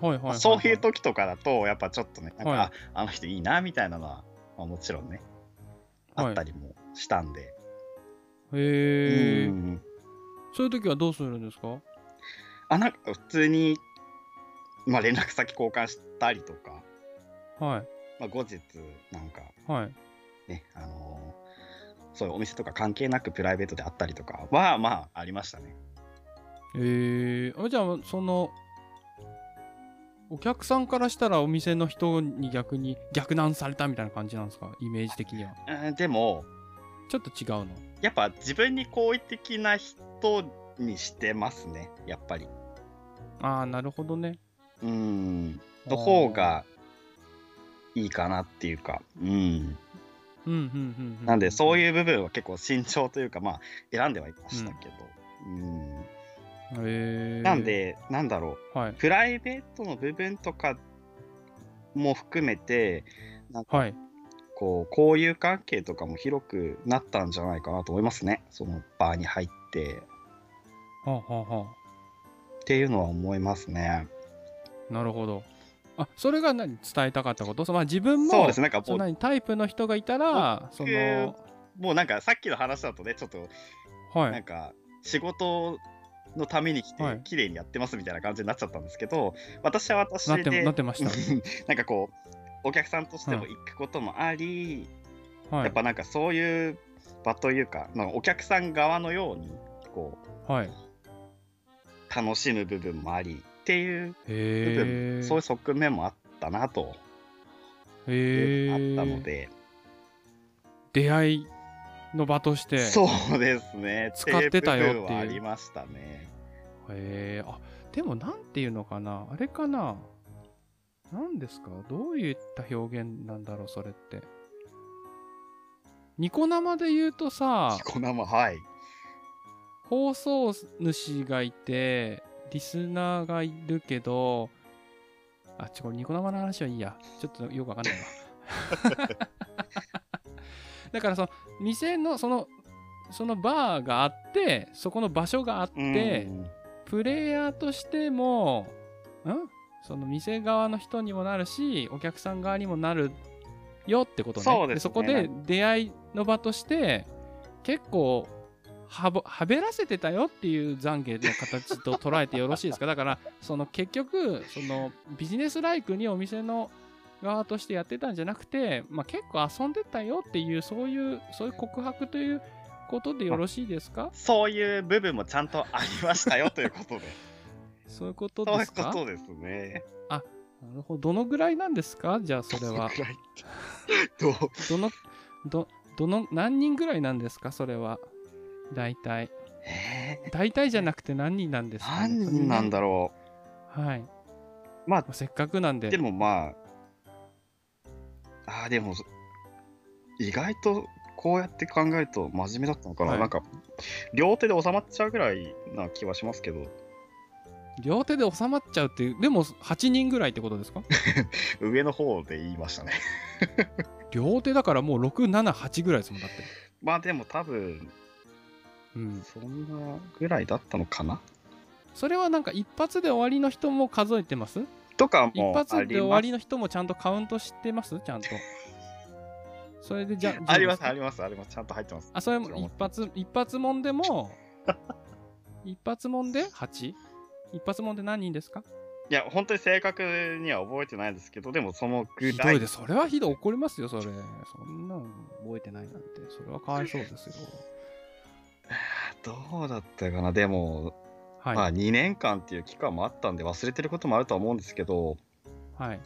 はいはいはい、はい、そういう時とかだとやっぱちょっとねなんか、はい。ああの人いいなみたいなのは、まあ、もちろんねはい。あったりもしたんで、へえうんそういう時はどうするんですか？あなんか普通に、まあ、連絡先交換したりとか、はい。まあ、後日なんかはい。ねあのーそういうお店とか関係なくプライベートであったりとかはまあありましたね。えー、あじゃあそのお客さんからしたらお店の人に逆に逆難されたみたいな感じなんですか？イメージ的には。うんでもちょっと違うの。やっぱ自分に好意的な人にしてますね。やっぱり。ああなるほどね。うん。の方がいいかなっていうか。うん。うんうんうんうん。なんでそうういう部分は結構慎重というかまあ選んではいましたけど、うん。へえなんでなんだろう。はい。プライベートの部分とかも含めてなんかはいこう交友関係とかも広くなったんじゃないかなと思いますね。そのバーに入って。はあはあはっていうのは思いますね。あなるほど。あそれが何伝えたかったこと？そのまあ自分もそうですなんかタイプの人がいたらそのもうなんかさっきの話だとねちょっとはい。なんか仕事のために来てはい。綺麗にやってますみたいな感じになっちゃったんですけど、私は私なってでなってました。なんかこうお客さんとしても行くこともあり、はいやっぱなんかそういう場というか、まあ、お客さん側のようにこはい。う楽しむ部分もありっていう部へ分、え。そういう側面もあったなと、へえ。あったの。で、出会いの場として。そうですね使ってたよっていうありましたねへえ。あ、でもなんていうのかな。あれかな。何ですか？どういった表現なんだろう、それって。ニコ生で言うとさ、こ生はい放送主がいて、リスナーがいるけど、あ、ちょ、これニコ生の話はいいや。ちょっとよくわかんないわ。だからその、店の、その、そのバーがあって、そこの場所があって、うんプレイヤーとしても、ん？その店側の人にもなるし、お客さん側にもなるよってことね。そうですね。そこで出会いの場として、結構はぼ、はべらせてたよっていう懺悔の形と捉えてよろしいですか？だから、その結局、そのビジネスライクにお店の側としてやってたんじゃなくて、まあ、結構遊んでたよっていう、そういう、そういう告白ということでよろしいですか？そういう部分もちゃんとありましたよということでそういうことそういうですかことですねなるほど。どのぐらいなんですか？じゃあそれは。どのくらいどの、ど、どの、何人ぐらいなんですか？それは。大体。え大体じゃなくて何人なんでー、すか、ね、何人なんだろう。はい。うまあまあせっかくなんで。でもまああーでも意外とこうやって考えると真面目だったのかな、はいなんか両手で収まっちゃうぐらいな気はしますけど両手で収まっちゃうっていう、でも8人ぐらいってことですか？上の方で言いましたね 両手だからもう6、7、8ぐらいですもんだって。まあでも多分うん。そんなぐらいだったのかな？それはなんか一発で終わりの人も数えてます？とか一もあ発で終わりの人もちゃんとカウントしてます？ちゃんと。それでじゃあります、かあります、あります。ちゃんと入ってます。あ、それも一発、一発もんでも、一発もんで 8? 一発もんで何人ですか？いや、本当に正確には覚えてないですけど、でもそのぐらい。ひどいです。それはひどい。怒りますよ、それ。そんなの覚えてないなんて。それはかわいそうですよ。どうだったかな、でも、はい。まあ2年間っていう期間もあったんで忘れてることもあるとは思うんですけど、はい。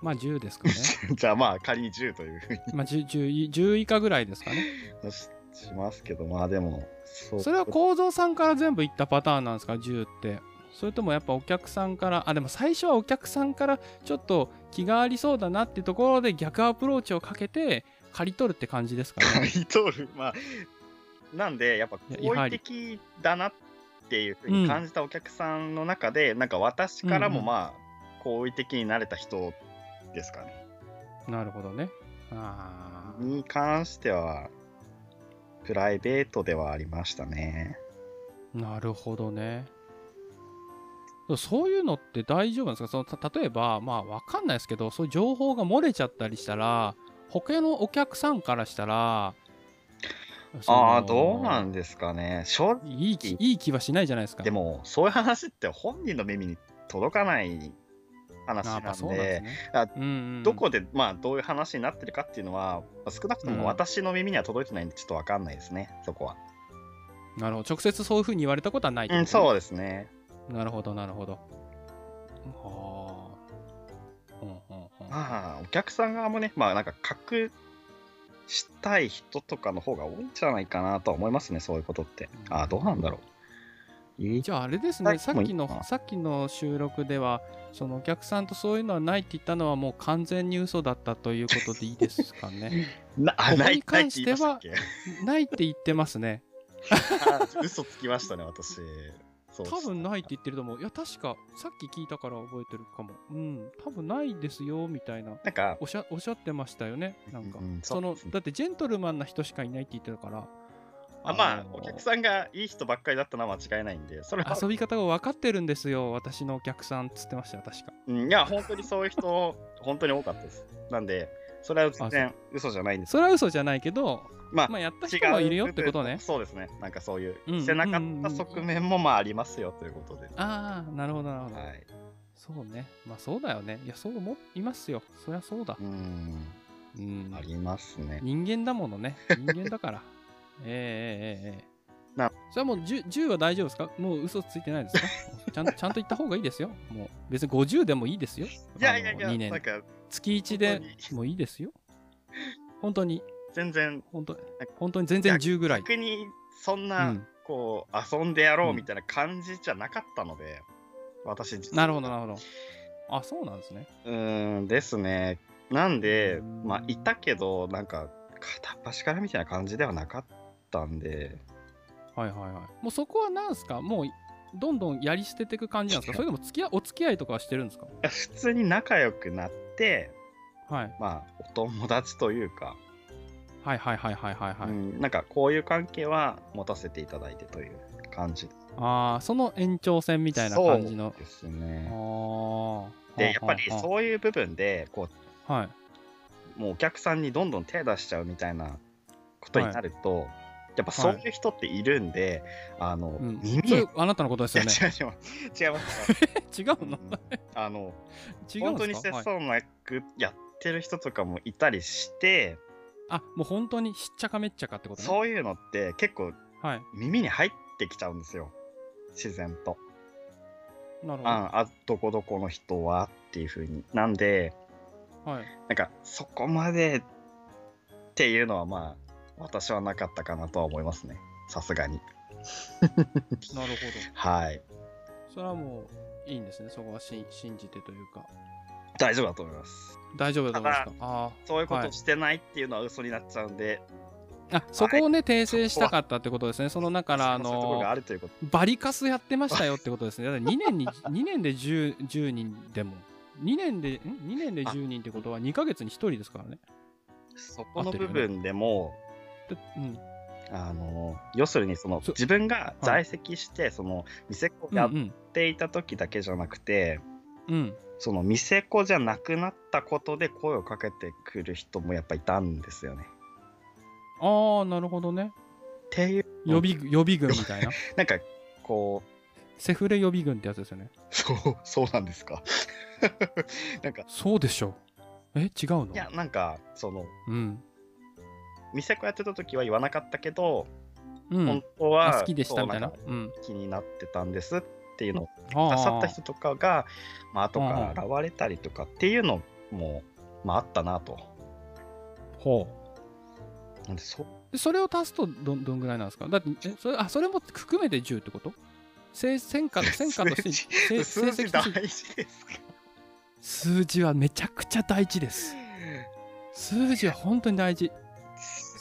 まあ10ですかね。じゃあまあ仮に10というふうにまあ 10, 10, 10以下ぐらいですかね。ししますけど、まあでも、そそれは構造さんから全部いったパターンなんですか、10って。それともやっぱお客さんから、あ、でも最初はお客さんからちょっと気がありそうだなっていうところで逆アプローチをかけて借り取るって感じですか刈ね。り取る。まあ、なんで、やっぱ好意的だなっていうふうに感じたお客さんの中で、なんか私からうんうんもまあ、好意的になれた人ですかね。なるほどね。あーに関しては、プライベートではありましたね。なるほどね。そういうのって大丈夫なんですか？そのた例えば、まあわかんないですけど、そういう情報が漏れちゃったりしたら、他のお客さんからしたら、ああ、どうなんですかね？正直、いい気いい気はしないじゃないですか。でも、そういう話って本人の耳に届かない話なんでどこで、まあ、どういう話になってるかっていうのは、まあ少なくとうんも私の耳には届いてないんで、ちょっとわかんないですね、そこは。なるほど。直接そういうふうに言われたことはないってうん、そうですね。なるほど、なるほど。はあ。うんうんうんまあ、お客さん側もね、まあ、なんか隠したい人とかの方が多いんじゃないかなとは思いますね、そういうことって。ああ、どうなんだろう。じゃああれですね、はいさっきのさっきの収録では、そのお客さんとそういうのはないって言ったのはもう完全に嘘だったということでいいですかね。な、あ、ここに関って言いましたっけ？ないって言ってますね。あ嘘つきましたね、私。そう多分ないって言ってると思う。いや、確かさっき聞いたから覚えてるかも。うん、多分ないですよみたいな。なんか、おっしゃおってましたよね。なんか、うんうんそのだってジェントルマンな人しかいないって言ってたから。あまあ、のお客さんがいい人ばっかりだったのは間違いないんで、それは、遊び方が分かってるんですよ、私のお客さんっつってましたよ、確か。うんいや、本当にそういう人、本当に多かったです。なんで、それは全然嘘じゃないんです。それは嘘じゃないけど、まあ、まあやった人もいるよってことね。そうですね。なんかそういうしてなかった側面もまあありますよということで、ああなるほどなるほど、はい、そうね。まあそうだよね。いやそう思いますよ。そりゃそうだ。うん。うん。ありますね。人間だものね。人間だから。ええええええ。なそれはもう 10, 10, は大丈夫ですか？もう嘘ついてないですか？ちゃんちゃんと言った方がいいですよ。もう別に50でもいいですよ。いやいやいや、なんか月1で本もういいですよ。本当に、全然、本当本当に全然10ぐらい。逆にそんうな、ん、こう、遊んでやろうみたいな感じじゃなかったので、私自身なるほど、なるほど。あ、そうなんですね。うーんですね。なんでう、んまあ、いたけど、なんか、片っ端からみたいな感じではなかったんで、はいはいはい。もうそこはなんですか？もうどんどんやり捨てていく感じなんですか？それとも付き合お付き合いとかはしてるんですか？普通に仲良くなって、はい。まあ、お友達というか、はいはいはいはいはいはい。うん、なんかこういう関係は持たせていただいてという感じああ、その延長線みたいな感じのそう。ですあね。あ。で、やっぱりはそういう部分で、こあはい。う、もうお客さんにどんどん手出しちゃうみたいなことになると、やっぱそういう人っているんで、あの、うん、耳あなたのことですよね。違う違う違います。違うの、うんあの、違うん本当に切相なくやってる人とかもいたりして、あ、もう本当にしっちゃかめっちゃかってことね。そういうのって結構はい。耳に入ってきちゃうんですよ。自然と。なるほど。ああ、どこどこの人はっていう風に。なんで、はい。なんかそこまでっていうのはまあ、私はなかったかなとは思いますね。さすがに。なるほど。はい。それはもういいんですね。そこはし信じてというか。大丈夫だと思います。大丈夫だと思いますか？あそういうこはいとしてないっていうのは嘘になっちゃうんで、ーあ。そこをね、訂正したかったってことですね。その、だから、あの。バリカスやってましたよってことですね。だから2年に、2年で 10, 10人でも。2年で、ん ?2 年で10人ってことは2ヶ月に1人ですからね。そこの部分でも、でうん。あの要するにそのそ自分が在籍して、その店子やっうんうん。ていた時だけじゃなくて、うん。その店子じゃなくなったことで声をかけてくる人もやっぱいたんですよね。ああ、なるほどね。っていう予備軍、予備軍みたいな。なんかこうセフレ予備軍ってやつですよね。そうそうなんですか。なんかそうでしょ。え、違うの？いやなんかそのうん。店子やってた時は言わなかったけど、うん。本。当はあ好きでしたみたいな？気になってたんですっていうのをあ出さった人とかが、まあ後かうんら現れたりとかっていうのも、まあ、あったなと。ほなんでそうでそれを足すとどんどんぐらいなんですか？だってえそれあそれも含めて10ってこと？せ戦果 戦果としてせ数字。大事ですか？数字はめちゃくちゃ大事です。数字は本当に大事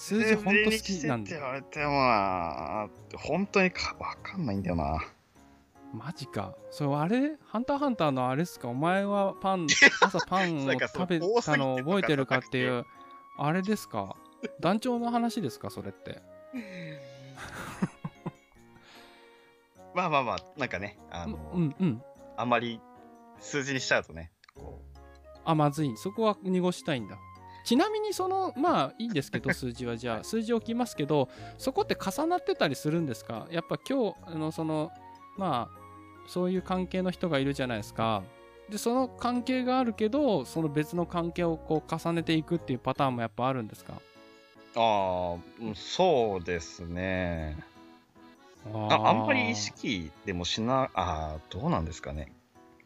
数字ほんと好きなんだ数字にしてって言われても本当にかわかんないんだよな。マジかそれあれハンターハンターのあれっすかお前はパン朝パンを食べたのを覚えてるかっていうあれですか団長の話ですかそれってまあまあまあ、なんかね、あの、うんうんあんまり数字にしちゃうとね、こあまずいそこは濁したいんだちなみにそのまあいいんですけど数字は。じゃあ数字置きますけどそこって重なってたりするんですか？やっぱ今日あのそのまあそういう関係の人がいるじゃないですか。でその関係があるけどその別の関係をこう重ねていくっていうパターンもやっぱあるんですか？う、ああ、うんそうですね。あああんまり意識でもしな、ああ、どうなんですかね。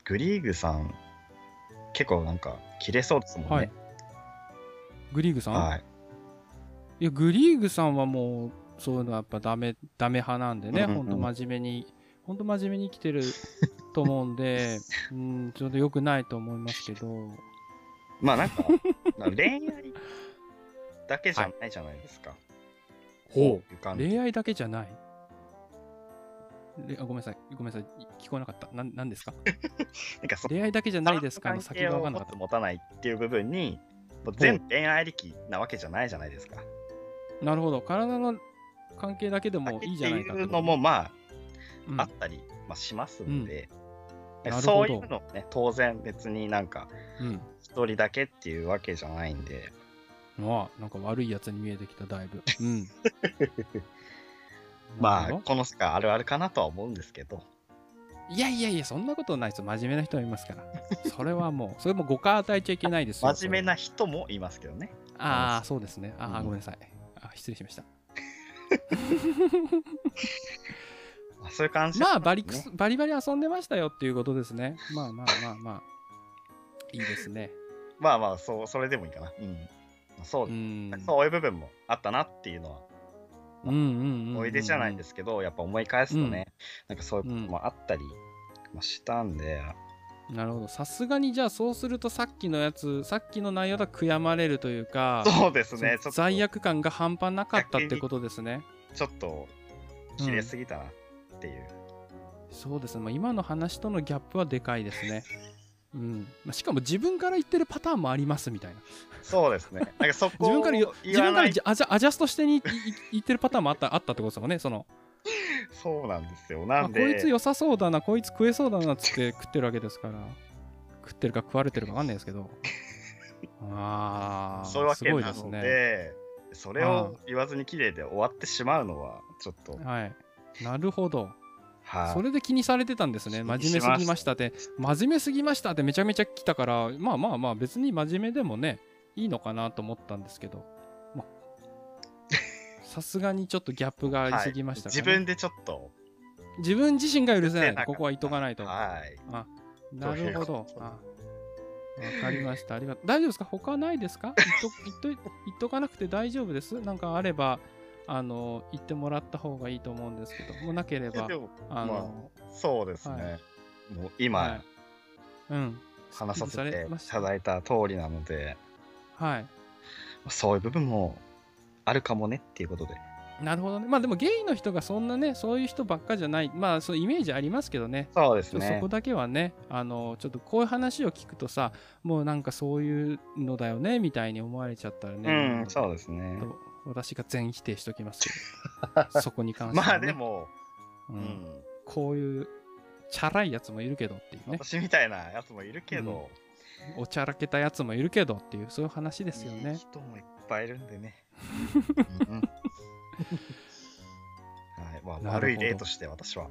グリーグさん、結構なんか、切れそうですもんね。はいグリーグさん、はい。いやグリーグさんはもうそういうのはやっぱダメダメ派なんでね、うんうんうん。ほんと真面目にほんと真面目に生きてると思うんで うんちょっと良くないと思いますけど。まあなんか、恋愛だけじゃないじゃないですか。ほういう恋愛だけじゃない？れあごめんなさい。ごめんなさい。聞こえなかった。なんなんですか？なんかそ恋愛だけじゃないですかの先が分かんなかっ持つ持たないっていう部分に、全部恋愛力なわけじゃないじゃないですか。たなるほど。体の関係だけでもいいじゃないかっていうのもまあ、うん。あったり、まあ、しますんで、うん。そういうのもね、当然別になんか、うん。一人だけっていうわけじゃないんで、あなんか悪いやつに見えてきただいぶ。うん。まあ、この世界あるあるかなとは思うんですけど、いやいやいや、そんなことないですよ。真面目な人はいますから。それはもう、それも誤解与えちゃいけないですよ。真面目な人もいますけどね。ああ、そうですね。ああ、うんごめんなさい。あ失礼しました。まあそういう感じ、まあバリクねス、バリバリ遊んでましたよっていうことですね。まあまあまあまあ。いいですね。まあまあ、そう、それでもいいかな。うん。まあそうう、ん。そういう部分もあったなっていうのは、うんうんうんうん。思い出じゃないんですすけど、やっぱ思い返すとね、なんかそういうこともあったりまあしたんで、なるほど。さすがにじゃあそうするとさっきのやつ、さっきの内容だと悔やまれるというか、そうですねちょっと罪悪感が半端なかったってことですね。ちょっと、綺麗すぎたなっていう。そうですね、まあ、今の話とのギャップはでかいですね。うんまあ、しかも自分から言ってるパターンもありますみたいな。そうですね。なんかそこ自分から自分からアジャアジャストしてに言ってるパターンもあったあったってことですよね。その そうなんですよ。なあんで、こいつ良さそうだな、こいつ食えそうだなっつって食ってるわけですから。食ってるか食われてるか分かんないですけど。ああ、そういうわすけなのごいですね。で、それを言わずに綺麗で終わってしまうのは、ちょっと、はい。なるほど。はい。それで気にされてたんですね。気真面目すぎましたって、真面目すぎましたってめちゃめちゃ来たから、まあまあまあ別に真面目でもね、いいのかなと思ったんですけど、まあさすがにちょっとギャップがありすぎましたかね、自分でちょっと、自分自身が許せない。ここは言っとかないと。はい。あ、なるほどわかりました。ありがとう。大丈夫ですか？他ないですか？言っと言っと言っとかなくて大丈夫です？なんかあれば、あの、言ってもらった方がいいと思うんですけど、もうなければあの、そうですね。はいもう今、はいうん。話させていただいた通りなので、はい。そういう部分もあるかもねっていうことで。なるほどね。まあでもゲイの人がそんなね、そういう人ばっかじゃない、まあそういうイメージありますけどね。そうですねそこ。だけはね、あの、ちょっとこういう話を聞くとさ、もうなんかそういうのだよね、みたいに思われちゃったらうね。ん、そうですね。と私が全否定しときますけど そこに関しては、ね、まあで、も、ううんん、こういうチャラいやつもいるけどっていうね私みたいなやつもいるけど、おちゃらけたやつもいるけどっていうそういう話ですよいいね人もいっぱいいるんでね。うんうん。はいまあ、悪い例として私は。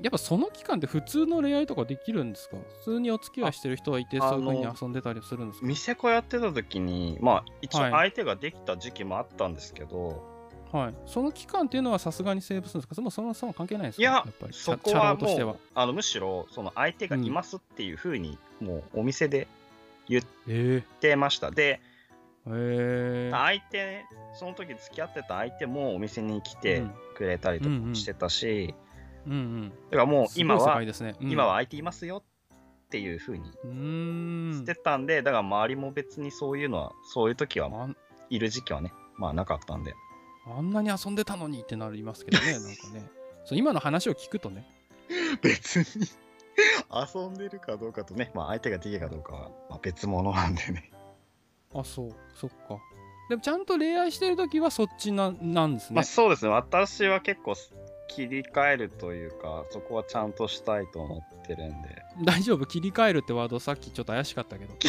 やっぱその期間で普通の恋愛とかできるんですか？普通にお付き合いしてる人はいてあそういうふうに遊んでたりするんですか？店子やってた時に、まあ一応はい。相手ができた時期もあったんですけど、はい。その期間っていうのはさすがにセーブするんですか？それもそのその関係ないですか？いややっぱり。そこはもうあのむしろその相手がいますっていうふうに、もうお店で言っえてました。で、ー、えー、相手、その時付き合ってた相手もお店に来てうん。くれたりとかしてたし、うんうん。だからもう今は、ね、うん。今は相手いますよっていうふうにうーん。してたんで、だから周りも別にそういうのは、そういう時は、いる時期はね、まあなかったんで。あんなに遊んでたのにってなりますけどね なんかね。そう今の話を聞くとね。別に遊んでるかどうかとね、まあ相手ができるかどうかは、まあ、別物なんでね。あそうそっか。でもちゃんと恋愛してる時はそっちななんですね。まあそうですね、私は結構切り替えるというか、そこはちゃんとしたいと思ってるんで。大丈夫？切り替えるってワードさっきちょっと怪しかったけど。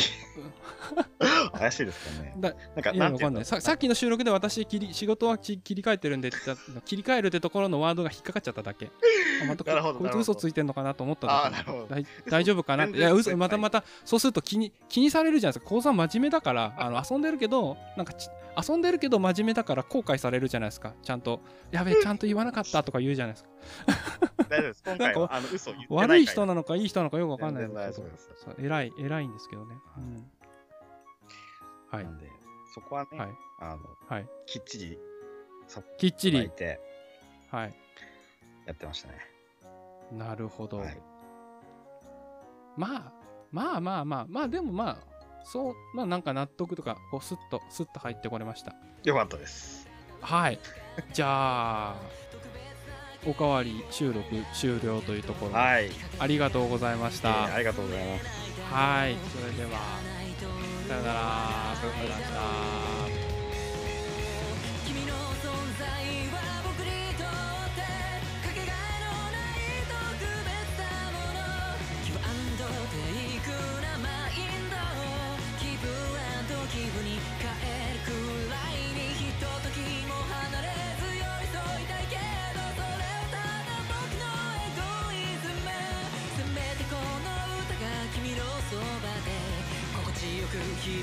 怪しいですかね。だなんか、なんかんない。ささっきの収録で私切り仕事はき切り替えてるんでって言った切り替えるってところのワードが引っかかっちゃっただけ。あまたこなるほどこいつ嘘ついてんのかなと思っただけ。なるほど。大大丈夫かな？っていや嘘はいまたまたそうすると気に気にされるじゃないですか。高さん真面目だからあの遊んでるけどなんかち遊んでるけど真面目だから後悔されるじゃないですか。ちゃんとやべえちゃんと言わなかったとか言うじゃないですか。大丈夫です。今回はあの嘘言ってない悪い人ななのかいい人なのかよくわかんないです偉い偉いんですけどね、うん、はい。なんで、そこはね、はい。あのはい。きっちりきっちり。はい。やってましたね。なるほど、はい、まあまあまあまあまあでもまあそうまあなんか納得とかこうスッとスッと入ってこれました。よかったです。はい。じゃあおかわり収録終了というところ。で、はい、ありがとうございましえた、ーありがとうございます。はい。それではさよなら。さよなら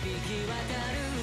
響き渡る